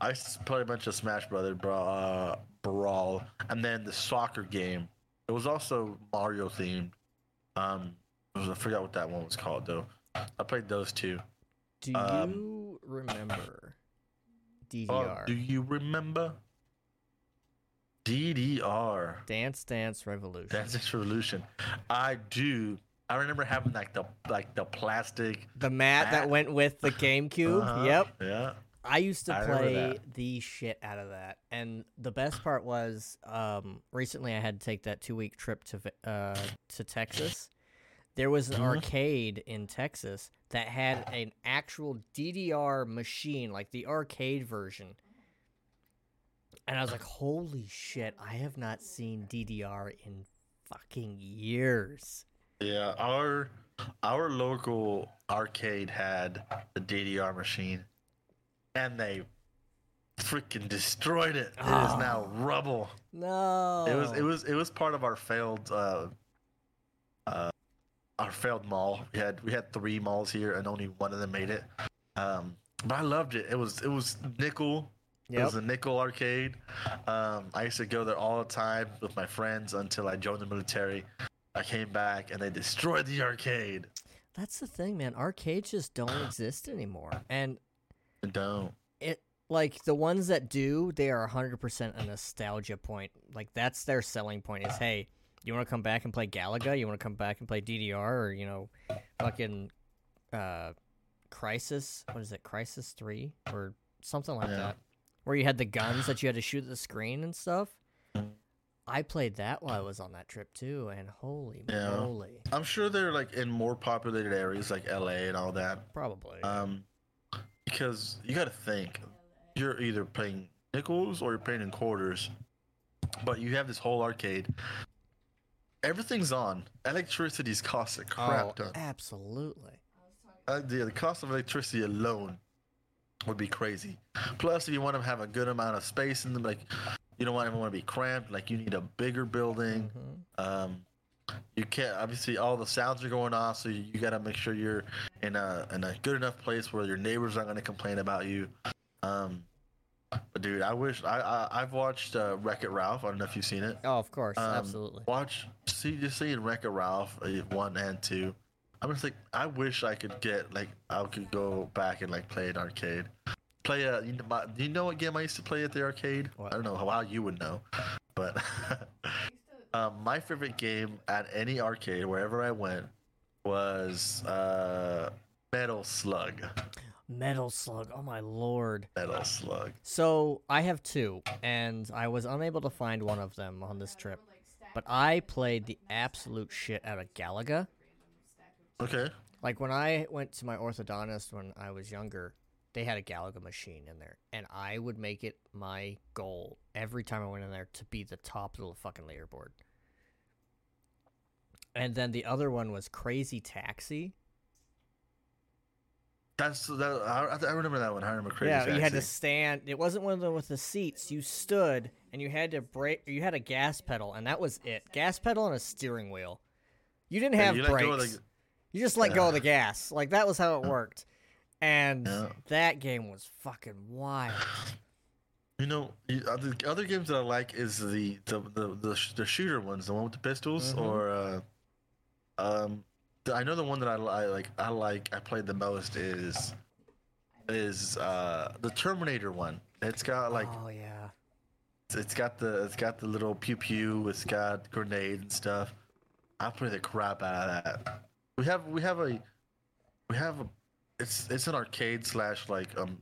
I used to play a bunch of Smash Brothers Brawl, uh, Brawl, and then the soccer game. It was also Mario themed. Um, was, I forgot what that one was called though. I played those two. Do um, you remember Oh, DDR? do you remember? DDR. Dance Dance Revolution. Dance Dance Revolution. I do. I remember having like the like the plastic. the mat that went with the GameCube. Uh-huh, Yep. Yeah. I used to I play the shit out of that. And the best part was um, recently I had to take that two week trip to uh, to Texas. There was an Mhm. arcade in Texas that had an actual DDR machine, like the arcade version. And I was like, holy shit, I have not seen DDR in fucking years. Yeah. Our our local arcade had the DDR machine, and they freaking destroyed it. It is Oh. now rubble. No. It was it was it was part of our failed uh, uh, our failed mall. We had we had three malls here, and only one of them made it. Um, but I loved it. It was it was nickel. It was a nickel arcade. Um, I used to go there all the time with my friends until I joined the military. I came back and they destroyed the arcade. That's the thing, man. Arcades just don't exist anymore. And Don't. it like the ones that do, they are 100% a nostalgia point. Like that's their selling point is, hey, you want to come back and play Galaga? You want to come back and play DDR or, you know, fucking uh Crisis, what is it? Crisis 3 or something like Yeah. that. Where you had the guns that you had to shoot at the screen and stuff. I played that while I was on that trip too, and holy Yeah. moly. I'm sure they're like in more populated areas like LA and all that. Probably. Um, because you got to think, you're either paying nickels or you're paying in quarters, but you have this whole arcade. Everything's on. Electricity's cost a crap oh, ton. absolutely. Uh, the, the cost of electricity alone would be crazy. Plus, if you want to have a good amount of space in them, like you don't want everyone to be cramped, like you need a bigger building. Mhm. Um, you can't obviously all the sounds are going off, so you, you got to make sure you're in a in a good enough place where your neighbors aren't going to complain about you. Um, but dude, I wish I, I I've watched uh, Wreck It Ralph. I don't know if you've seen it. Oh, of course, Um, absolutely. Watch, see, just seeing Wreck It Ralph uh, one and two. I'm just like, I wish I could get like I could go back and like play an arcade. Play a. You know, my, do you know what game I used to play at the arcade? What? I don't know how, how you would know, but um, my favorite game at any arcade wherever I went was uh, Metal Slug. Metal Slug. Oh my lord. Metal Slug. So I have two, and I was unable to find one of them on this trip. But I played the absolute shit out of Galaga. Okay. Like when I went to my orthodontist when I was younger, they had a Galaga machine in there, and I would make it my goal every time I went in there to be the top of the fucking leaderboard. And then the other one was Crazy Taxi. That's that. I, I remember that one. I remember Crazy yeah, you had to stand. It wasn't one of them with the seats. You stood and you had to break. You had a gas pedal, and that was it. Gas pedal and a steering wheel. You didn't Yeah, have you brakes. the- You just let go of the gas. Like that was how it worked. And Yeah. that game was fucking wild. You know, the other games that I like is the the the the, the shooter ones, the one with the pistols, Mhm. or uh, um, the, I know the one that I, I like. I like. I played the most is is uh the Terminator one. It's got like oh yeah. it's- it's got the it's got the little pew pew. It's got grenades and stuff. I play the crap out of that. We have we have a we have a it's it's an arcade slash like um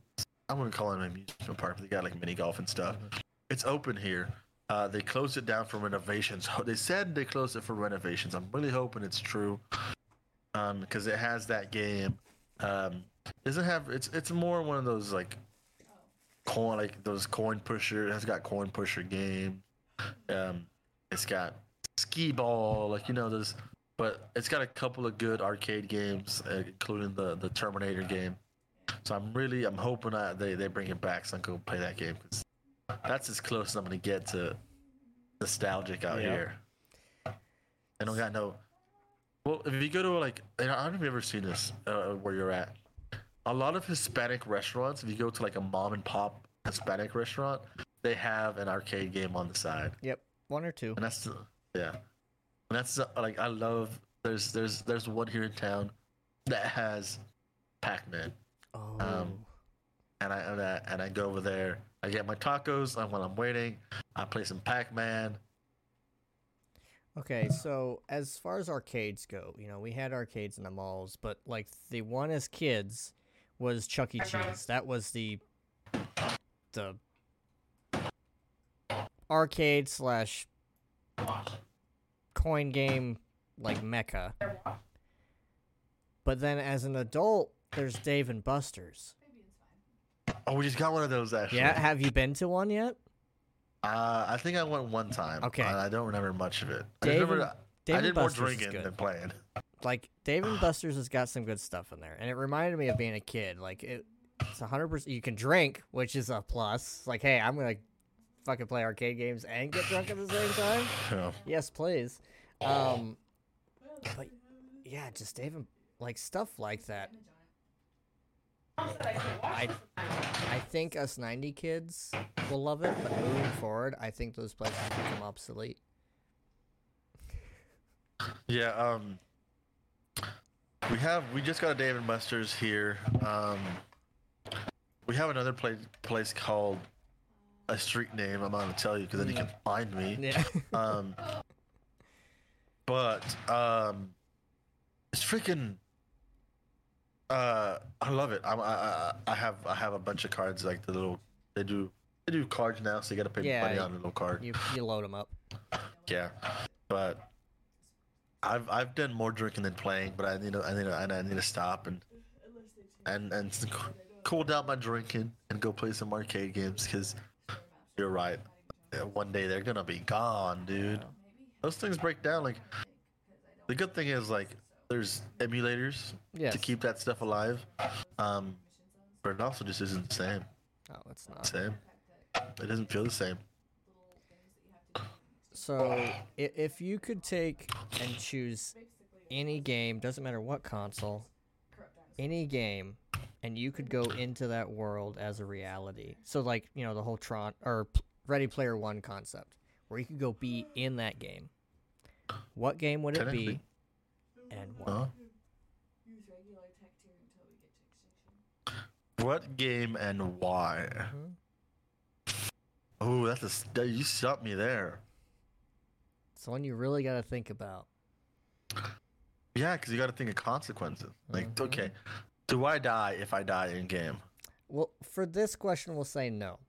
I wouldn't call it an amusement park. But they got like mini golf and stuff. It's open here. Uh, they closed it down for renovations. They said they closed it for renovations. I'm really hoping it's true, um, because it has that game. Um, doesn't have it's it's more one of those like coin like those coin pusher. It has got coin pusher game. Um, it's got skee ball like you know those, but it's got a couple of good arcade games, uh, including the the Terminator game. So I'm really I'm hoping that they they bring it back so I can go play that game because that's as close as I'm gonna get to nostalgic out Yeah. here. I don't got no. Well, if you go to like, I don't know if you've ever seen this uh, where you're at. A lot of Hispanic restaurants, if you go to like a mom and pop Hispanic restaurant, they have an arcade game on the side, Yep. One or two. and that's yeah, that's uh, like I love. There's there's there's one here in town that has Pac-Man Oh. um, and I and I, and I go over there. I get my tacos, and while I'm waiting, I play some Pac-Man. Okay, so as far as arcades go, you know, we had arcades in the malls, but like the one as kids was Chuck E. Cheese. That was the the arcade slash coin game like mecca. But then as an adult, there's Dave and Buster's. Oh, we just got one of those actually. Yeah, have you been to one yet? Uh, I think I went one time. Okay. I don't remember much of it. I, Dave just remember and- Dave I and did more Buster's is drinking good. than playing. like Dave and Buster's has got some good stuff in there, and it reminded me of being a kid. Like it, it's hundred percent. You can drink, which is a plus. Like, hey, I'm gonna fucking play arcade games and get drunk at the same time. Yeah. Yes, please. Um, but yeah, just Dave and like stuff like that. I I think us ninety kids will love it, but moving forward, I think those places become obsolete. Yeah, um we have we just got a Dave and Buster's here. Um we have another place place called a street name I'm not gonna tell you because then you can find me. Yeah. Um but um it's freaking uh I love it. I'm, I I I have I have a bunch of cards like the little they do they do cards now so you gotta pay Yeah, money on a little card. you you load them up. Yeah, but I've I've done more drinking than playing, but I need to I need to I need to stop and and and cool down my drinking and go play some arcade games because you're right. One day they're gonna be gone, dude. Those things break down. Like the good thing is like there's emulators Yes. to keep that stuff alive, um, but it also just isn't the same. Oh, it's not. Same. It doesn't feel the same. So, if you could take and choose any game, doesn't matter what console, any game, and you could go into that world as a reality. So like you know the whole Tron or Ready Player One concept, where you could go be in that game. What game would it be, and why? Huh? What game and why? Mm-hmm. Oh, that's a st- you stopped me there. It's one you really got to think about. Yeah, because you got to think of consequences. Like, mm-hmm. okay, do I die if I die in game? Well, for this question, we'll say no.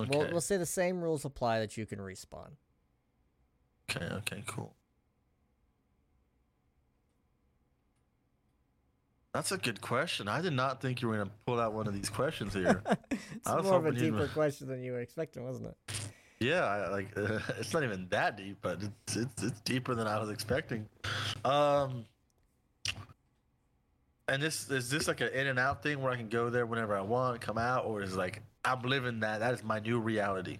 Okay, We'll, we'll say the same rules apply that you can respawn. okay, okay, cool. That's a good question. I did not think you were gonna pull out one of these questions here. it's I was more of a deeper question than you were expecting, wasn't it? Yeah, I, like it's not even that deep, but it's, it's it's deeper than I was expecting. Um, and this is this like an in and out thing where I can go there whenever I want, come out, or is it like I'm living that? That is my new reality.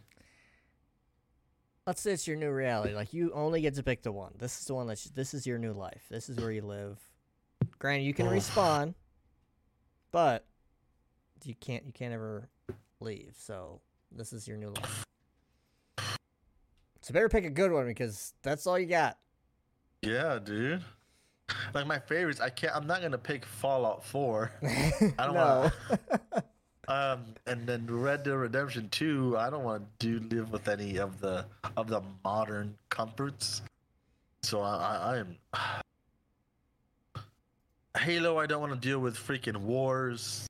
Let's say it's your new reality. Like you only get to pick the one. This is the one that's this is your new life. This is where you live. Granted, you can oh. respawn, but you can't you can't ever leave. So this is your new life. So better pick a good one because that's all you got. Yeah, dude. Like my favorites, I can't. I'm not gonna pick Fallout Four. I don't know. Um, and then Red Dead Redemption Two. I don't want to do live with any of the of the modern comforts. So I, I, I am. Halo. I don't want to deal with freaking wars.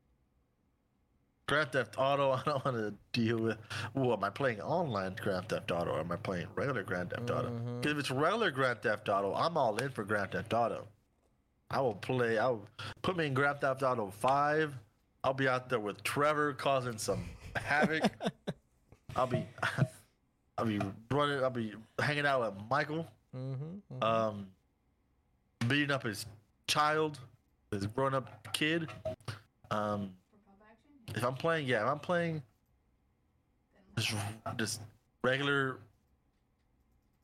Grand Theft Auto. I don't want to deal with. Well, am I playing online Grand Theft Auto or am I playing regular Grand Theft Auto? Because if it's regular Grand Theft Auto, I'm all in for Grand Theft Auto. I will play. I will put me in Grand Theft Auto Five. I'll be out there with Trevor causing some havoc. I'll be, I'll be running. I'll be hanging out with Michael, mm-hmm, um, beating up his child, his grown-up kid. Um, if I'm playing, yeah, if I'm playing just just regular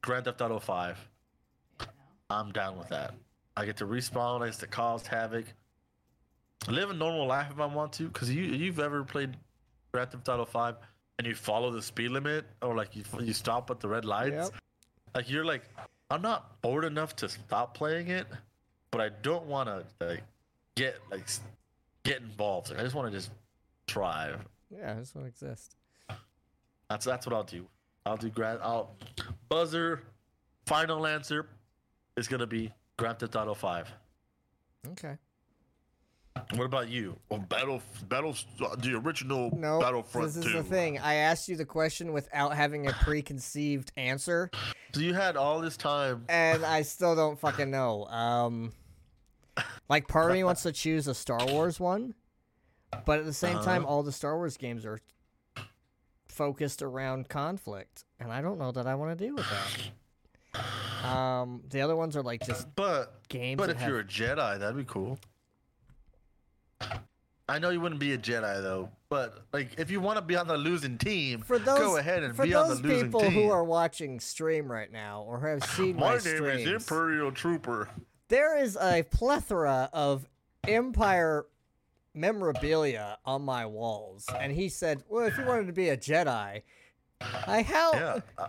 Grand Theft Auto Five, I'm down with that. I get to respawn. I get to cause havoc. Live a normal life if I want to. Cause you you've ever played Grand Theft Auto Five and you follow the speed limit or like you you stop at the red lights. Yep. Like you're like, I'm not bored enough to stop playing it, but I don't want to like get like s- get involved. Like, I just want to just try. Yeah, this one exist. That's that's what I'll do. I'll do grand. I'll buzzer. Final answer is gonna be Grand Theft Auto Five. Okay. What about you? Well, Battle Battle the original No, Battlefront this is 2. the thing. I asked you the question without having a preconceived answer, So you had all this time. and I still don't fucking know. Um, like part of me wants to choose a Star Wars one, but at the same time, Uh-huh. all the Star Wars games are focused around conflict, and I don't know that I want to deal with that. Um, the other ones are like just But games. but if have- you're a Jedi, that'd be cool. I know you wouldn't be a Jedi though, but like if you want to be on the losing team, for those, go ahead and be on the losing people team. who are watching stream right now or have seen my, My name streams, is Imperial Trooper. there is a plethora of Empire memorabilia on my walls, and he said, "Well, if you wanted to be a Jedi, I how Yeah. uh,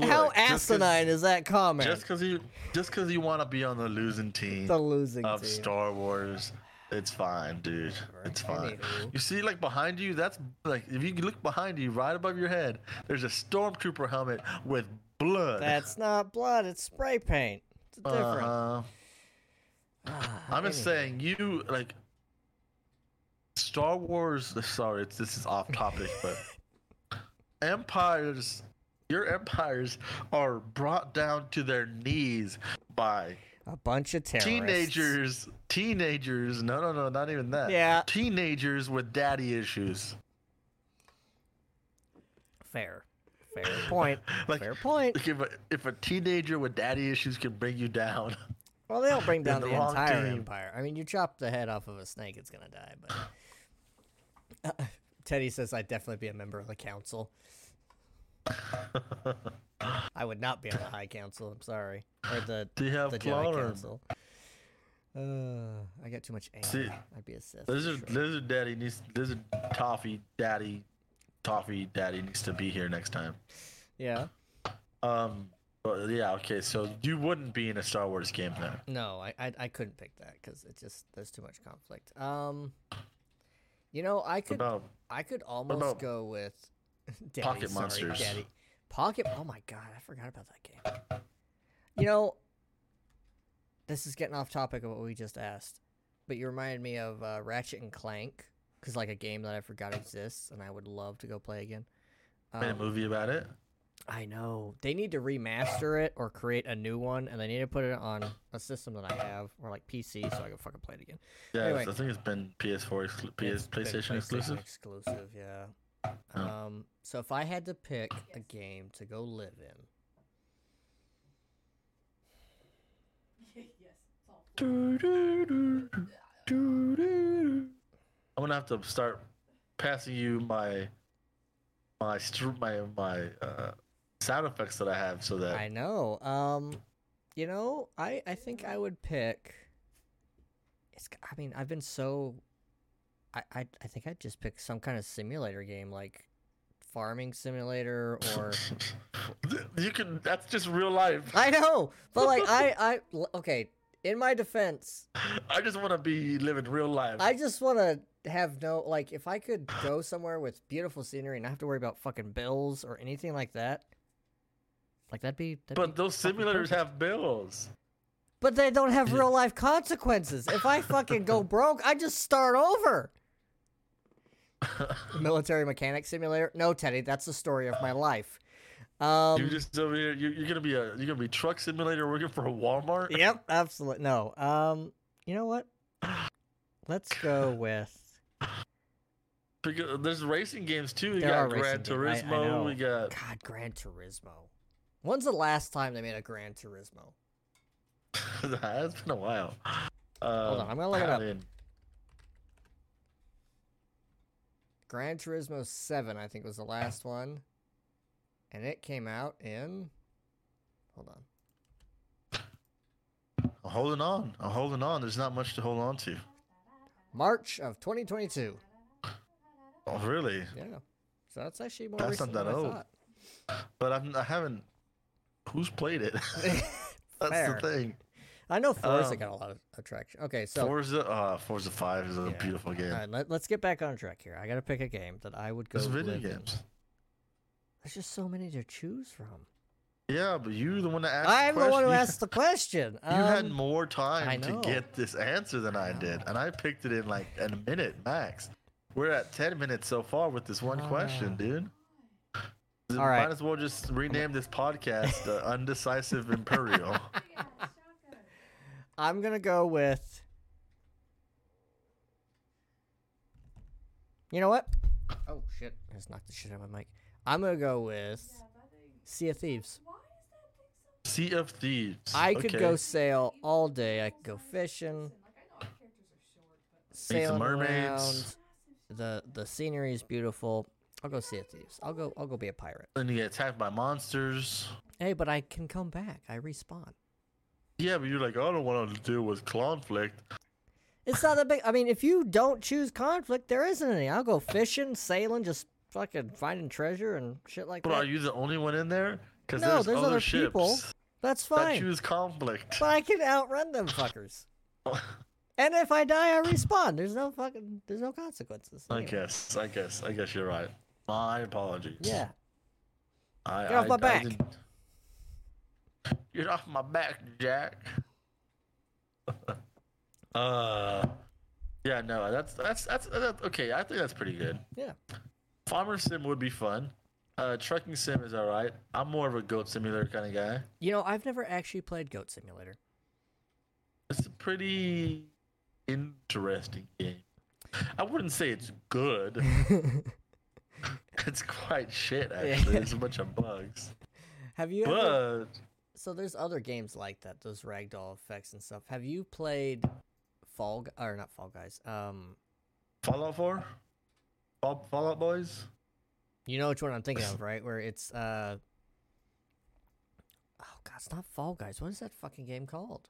how look, asinine is that comment? Just because you just because you want to be on the losing team the losing of team. Star Wars, it's fine, dude. It's fine. You see, like behind you, that's like if you look behind you, right above your head, there's a stormtrooper helmet with blood. That's not blood; it's spray paint. It's different. Uh-huh. Ah, I'm just anyway. saying, you like Star Wars. Sorry, it's, this is off topic, but empires, your empires are brought down to their knees by a bunch of terrorists. teenagers. Teenagers. No, no, no, not even that. Yeah. Teenagers with daddy issues. Fair, fair point. Like, fair point. like if a, if a teenager with daddy issues can bring you down, Well, they don't bring down the the, entire team. empire. I mean, you chop the head off of a snake, it's gonna die. But Uh, Teddy says I'd definitely be a member of the council. I would not be on the High Council. I'm sorry, or the do you have the Jedi Council. Uh, I got too much aim. See, I'd be a Sith. for Lizard sure. Lizard Daddy needs Lizard Toffee Daddy Toffee Daddy needs to be here next time. Yeah. Um but yeah, okay, so you wouldn't be in a Star Wars game then. No, I I, I couldn't pick that because it just there's too much conflict. Um, You know, I could about I could almost go with Daddy, Pocket sorry, Monsters? Daddy. Pocket. Oh my god, I forgot about that game. You know, this is getting off topic of what we just asked, but you reminded me of uh, Ratchet and Clank because like a game that I forgot exists and I would love to go play again. made a Um, movie about it? I know they need to remaster it or create a new one, and they need to put it on a system that I have or like PC so I can fucking play it again. Yeah, anyway. I think it's been PS4, exclu- PS, been PlayStation exclusive. exclusive, yeah. Oh. Um, so if I had to pick a game to go live in. I'm gonna have to start passing you my my my my uh, sound effects that I have so that I know. Um, you know, I I think I would pick. It's. I mean, I've been so. I I I think I'd just pick some kind of simulator game like farming simulator or. you can. That's just real life. I know, but like i i okay. In my defense, I just want to be living real life. I just want to have no like if I could go somewhere with beautiful scenery and not have to worry about fucking bills or anything like that. Like that'd be. That'd but be those simulators perfect. have bills. But they don't have real life consequences. If I fucking go broke, I just start over. Military mechanic simulator? No, Teddy, that's the story of my life. Um, you're just over here. You're, you're gonna be a. You're gonna be truck simulator working for a Walmart. yep, absolutely. No. Um, you know what? Let's go with. Because there's racing games too. We There got are Gran racing games. I- I Turismo. know. we got. God, Gran Turismo. When's the last time they made a Gran Turismo? That's been a while. Uh, Hold on, I'm gonna look it up. mean, Gran Turismo 7, I think, was the last one. And it came out in. Hold on. I'm holding on. I'm holding on. There's not much to hold on to. March of 2022. Oh, really? Yeah. So that's actually more That's not recent that than I old. thought. But I'm, I haven't. Who's played it? That's Fair. the thing. I know Forza Um, got a lot of attraction. Okay, so Forza, uh, Forza Five is a Yeah. beautiful game. all right, let, us get back on track here. I got to pick a game that I would go There's video live in. games. There's just so many to choose from. Yeah, but you're the one that asked. I'm the the one who asked the question. You, you had Um, more time to get this answer than I, I did, and I picked it in like in a minute max. We're at ten minutes so far with this one question, Ah. dude. All right. Might as well just rename this podcast the uh, Undecisive Imperial. I'm gonna go with. You know what? Oh shit! I just knocked the shit out of my mic. I'm gonna go with Sea of Thieves. Sea of Thieves. I could Okay. go sail all day. I could go fishing, sailing mermaids. around. The the scenery is beautiful. I'll go Sea of Thieves. I'll go. I'll go be a pirate. Then you get attacked by monsters. Hey, but I can come back. I respawn. Yeah, but you're like, I don't want to deal with conflict. It's not that big. I mean, if you don't choose conflict, there isn't any. I'll go fishing, sailing, just fucking finding treasure and shit like But that. But are you the only one in there? Because No, there's, there's other, other people. That's that fine. choose conflict. But I can outrun them fuckers. And if I die, I respawn. There's no fucking. There's no consequences. I guess. I guess. I guess you're right. My apologies. Yeah. I, Get off I- my back. Get off my back, Jack. uh, yeah, no, that's that's that's, that's okay. I think that's pretty good. Yeah. Farmer sim would be fun. Uh, trucking sim is all right. I'm more of a goat simulator kind of guy. You know, I've never actually played Goat Simulator. It's a pretty interesting game. I wouldn't say it's good. it's quite shit actually. There's a bunch of bugs. Have you ever? But So there's other games like that, those ragdoll effects and stuff. Have you played Fall or not Fall Guys? Um, Fallout 4? Fall, Fallout Boys? you know which one I'm thinking of, right? Where it's uh. Oh god, it's not Fall Guys. What is that fucking game called?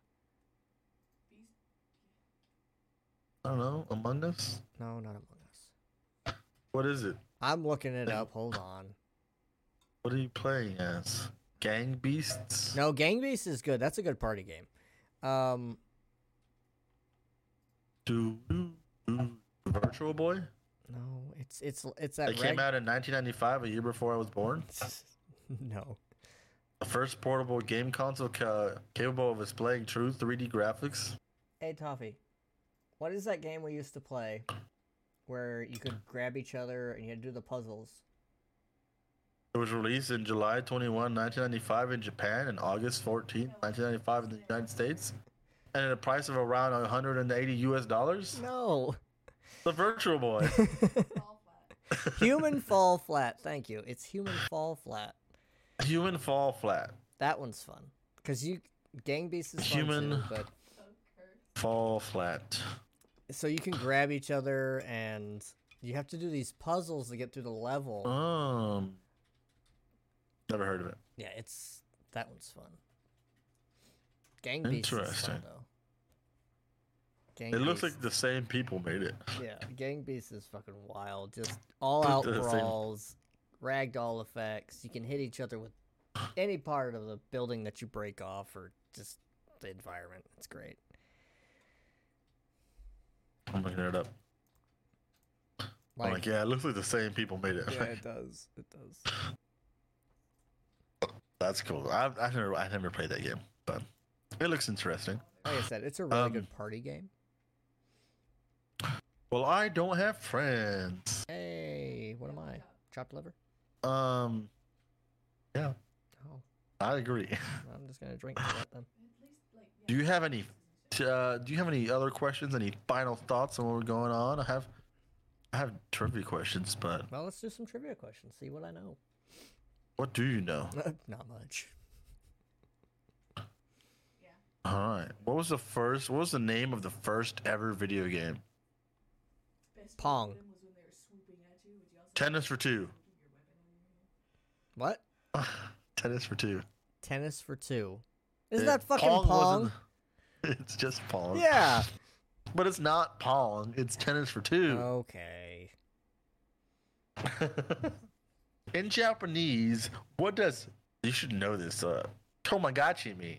I don't know. Among Us? No, not Among Us. What is it? I'm looking it up. Hold on. What are you playing as? Gang Beasts? No, Gang Beasts is good. That's a good party game. Um, Do, do, do. Virtual Boy? No, it's it's it's that It came out in 1995, a year before I was born. no. The first portable game console ca- capable of displaying true 3D graphics. Hey Toffee, what is that game we used to play where you could grab each other and you had to do the puzzles? It was released in July 21, 1995 in Japan and August 14, 1995 in the United States. And at a price of around 180 US dollars. No. The Virtual Boy. Human Fall Flat. Thank you. It's Human Fall Flat. Human Fall Flat. That one's fun because you Gang Beast is Human- fun too, but Fall Flat. So you can grab each other and you have to do these puzzles to get through the level. Um. Never heard of it. Yeah, it's that one's fun. Gang Beast is fun Interesting. though. Gang It looks like the same people made it. yeah, Gang Beast is fucking wild. Just all out the same- brawls, ragdoll effects. You can hit each other with any part of the building that you break off, or just the environment. It's great. I'm looking it up. I'm like, yeah, it looks like the same people made it. yeah, it does. It does. That's cool. I've, I've never, I never played that game, but it looks interesting. Like I said, it's a really Um, good party game. Well, I don't have friends. Hey, what am I? Chopped liver? Um, yeah, Oh, I agree. I'm just gonna drink that then. At least, like, yeah, Do you have any? Uh, do you have any other questions? Any final thoughts on what we're going on? I have, I have trivia questions, but Well, let's do some trivia questions. See what I know. what do you know? Not much. Yeah. All right. What was the first? What was the name of the first ever video game? Pong. part of them was when they were swooping at you, but you also Tennis for two. keep your weapon on your hand. What? Tennis for two. Tennis for two. Isn't Uh, that fucking Pong? wasn't- It's just Pong. Yeah. But it's not Pong. It's tennis for two. Okay. In Japanese, what does you should know this? Uh, Tamagotchi mean?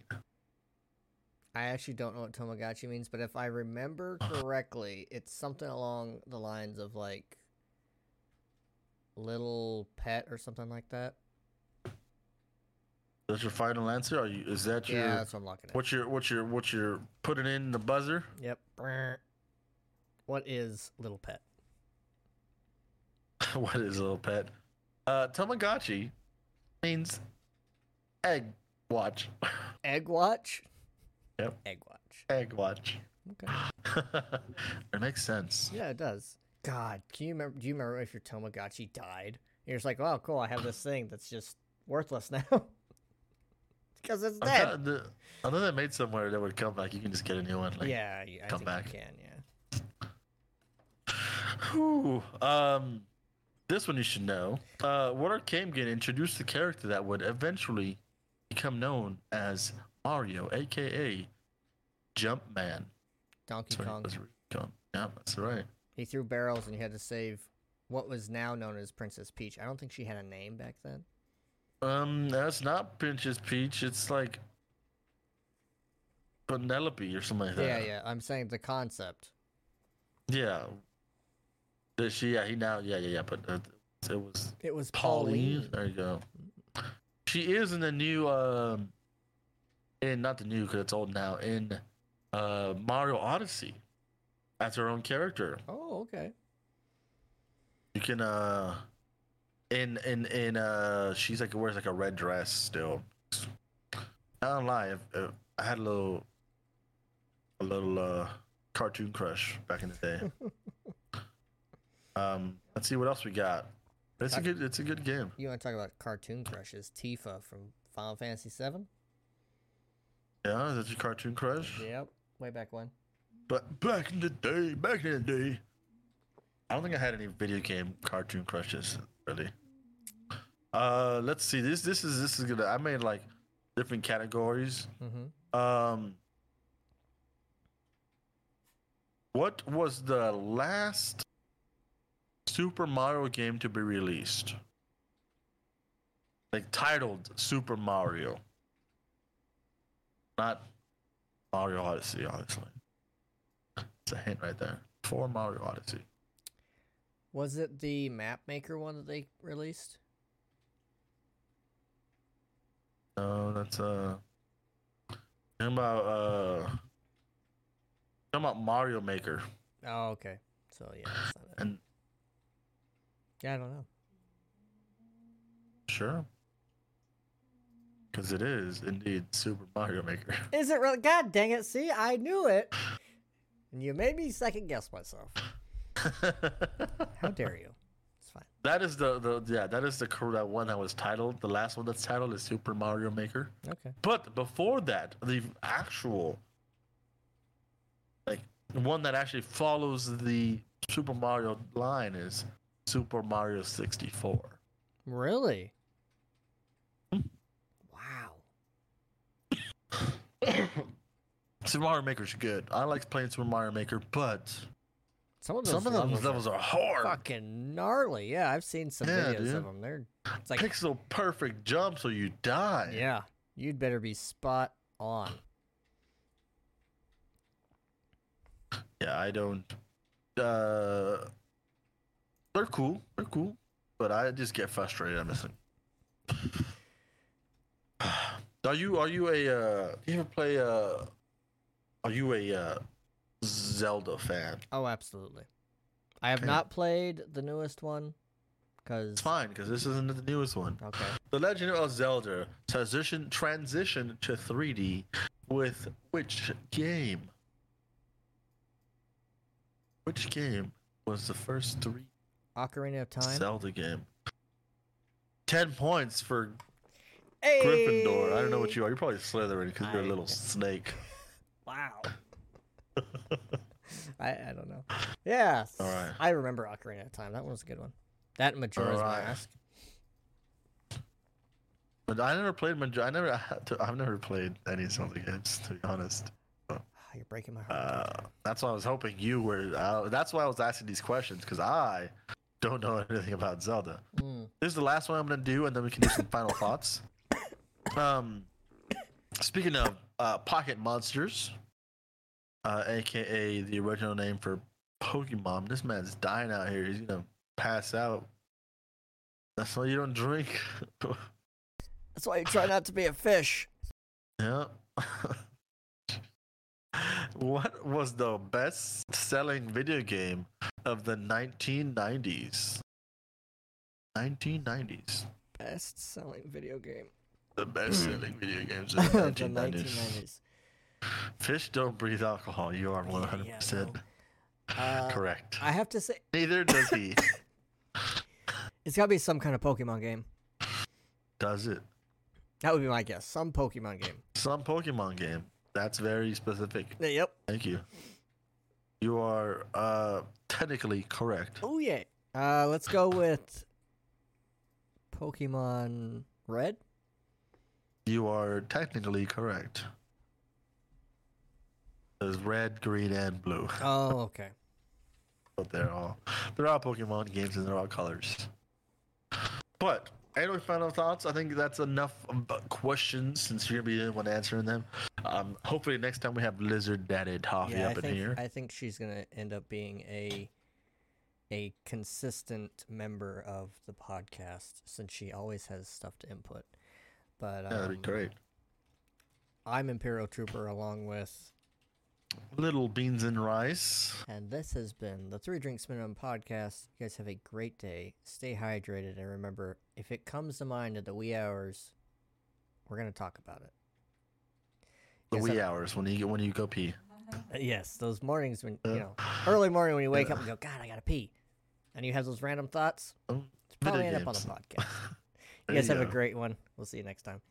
I actually don't know what Tamagotchi means, but if I remember correctly, it's something along the lines of like little pet or something like that. That's your final answer? Are you? Is that your? Yeah, that's what I'm looking at. What's your? What's your? What's your? Putting in the buzzer? Yep. What is little pet? what is little pet? Uh, Tamagotchi means egg watch. Egg watch? Yep. Egg watch. egg watch. Okay. it makes sense. Yeah, it does. God, can you remember? Do you remember if your Tamagotchi died? You're just like, oh, cool. I have this thing that's just worthless now because it's dead. to- I know they made somewhere that would come back. You can just get a new one. Like, yeah, I come think back. you can. Yeah. Whew. Um, this one you should know. Uh, what arcade game introduced the character that would eventually become known as Mario, aka Jumpman? Donkey Sorry, Kong. that's going. Yeah, that's right. He threw barrels and he had to save what was now known as Princess Peach. I don't think she had a name back then. Um, that's not Princess Peach. It's like Penelope or something like that. Yeah, yeah. I'm saying the concept. Yeah. Did she? Yeah, he now. Yeah, yeah, yeah. But uh, it was It was Pauline. Pauline. There you go. She is in the new. Um, in not the new because it's old now. In uh, Mario Odyssey, as her own character. Oh, okay. You can. uh In in in uh, she's like wears like a red dress still. I don't lie. if- if- I had a little, a little uh cartoon crush back in the day. um, let's see what else we got. It's a good. It's a good game. You want to talk about cartoon crushes? Tifa from Final Fantasy VII. Yeah, is that your cartoon crush? Yep. Way back when. But back in the day, back in the day, I don't think I had any video game cartoon crushes really. Uh, let's see. This this is this is gonna. I made like different categories. Mm-hmm. Um, what was the last Super Mario game to be released? Like titled Super Mario. Not Mario Odyssey, honestly. It's a hint right there. For Mario Odyssey. Was it the map maker one that they released? No, that's uh. Talking about uh. Talking about Mario Maker Oh, okay. So yeah, that's not it. and Yeah, I don't know. sure. Because it is indeed Super Mario Maker. Is it really? God dang it! See, I knew it, and you made me second guess myself. How dare you? Fine. that is the, the yeah that is the that one that was titled the last one that's titled is Super Mario Maker. Okay. But before that, the actual like one that actually follows the Super Mario line is Super Mario 64. Really? Hmm. Wow. Super Mario Maker's good. I like playing Super Mario Maker, but Some of those some of those levels, levels are are hard. fucking gnarly. Yeah, I've seen some Yeah, videos dude. of them. They're it's like Pixel perfect jump so you die. yeah, you'd better be spot on. Yeah, I don't. Uh, they're cool. They're cool, but I just get frustrated. I'm missing. Are you are you a uh, do you ever play uh are you a uh, Zelda fan? Oh, absolutely. I have Okay. not played the newest one because It's fine because this isn't the newest one. okay. The Legend of Zelda transition transition to 3D with which game? Which game was the first three Ocarina of Time. Zelda game? Ten points for hey! Gryffindor. I don't know what you are. You're probably Slytherin because you're a little snake. Wow. I, I don't know. Yeah. All right. I remember Ocarina of Time. That one was a good one. That Majora's. Mask. But I never played Major. I never. I've never played any Zelda games to be honest. Ah, You're breaking my heart. Uh, that's why I was hoping you were. Uh, that's why I was asking these questions because I don't know anything about Zelda. Mm. This is the last one I'm gonna do, and then we can do some final thoughts. Um, speaking of uh, Pocket Monsters, uh, aka the original name for Pokemon, this man's dying out here. He's gonna pass out. That's why you don't drink. That's why you try not to be a fish. yeah. what was the best-selling video game of the 1990s? 1990s. Best selling video game. The best-selling video games of the the 1990s. 1990s. Fish don't breathe alcohol. You are Yeah, 100 yeah, percent Uh, correct. I have to say, Neither does he. it's got to be some kind of Pokemon game. does it? That would be my guess. Some Pokemon game. Some Pokemon game. That's very specific. Yeah, Yep. Thank you. You are uh technically correct. Oh yeah. Uh, let's go with Pokemon Red. You are technically correct. There's red, green, and blue. Oh, okay. But they're all they're all Pokemon games and they're all colors. But any final thoughts? I think that's enough um, uh, questions since you're gonna be the one answering them. Um, hopefully next time we have Lizard Daddy Toffee Yeah, I up in think here. I think she's gonna end up being a a consistent member of the podcast since she always has stuff to input. But yeah, that'd be um, great. I'm Imperial Trooper along with, Little beans and rice. and this has been the Three Drinks Minimum podcast. You guys have a great day. Stay hydrated, and remember, if it comes to mind at the wee hours, we're gonna talk about it. The wee I- hours when you when you go pee. Uh, Yes, those mornings when you uh, know, early morning when you wake up and uh. go, God, I gotta pee, and you have those random thoughts. Oh, It's probably end up on the podcast. You guys have a great one. We'll see you next time.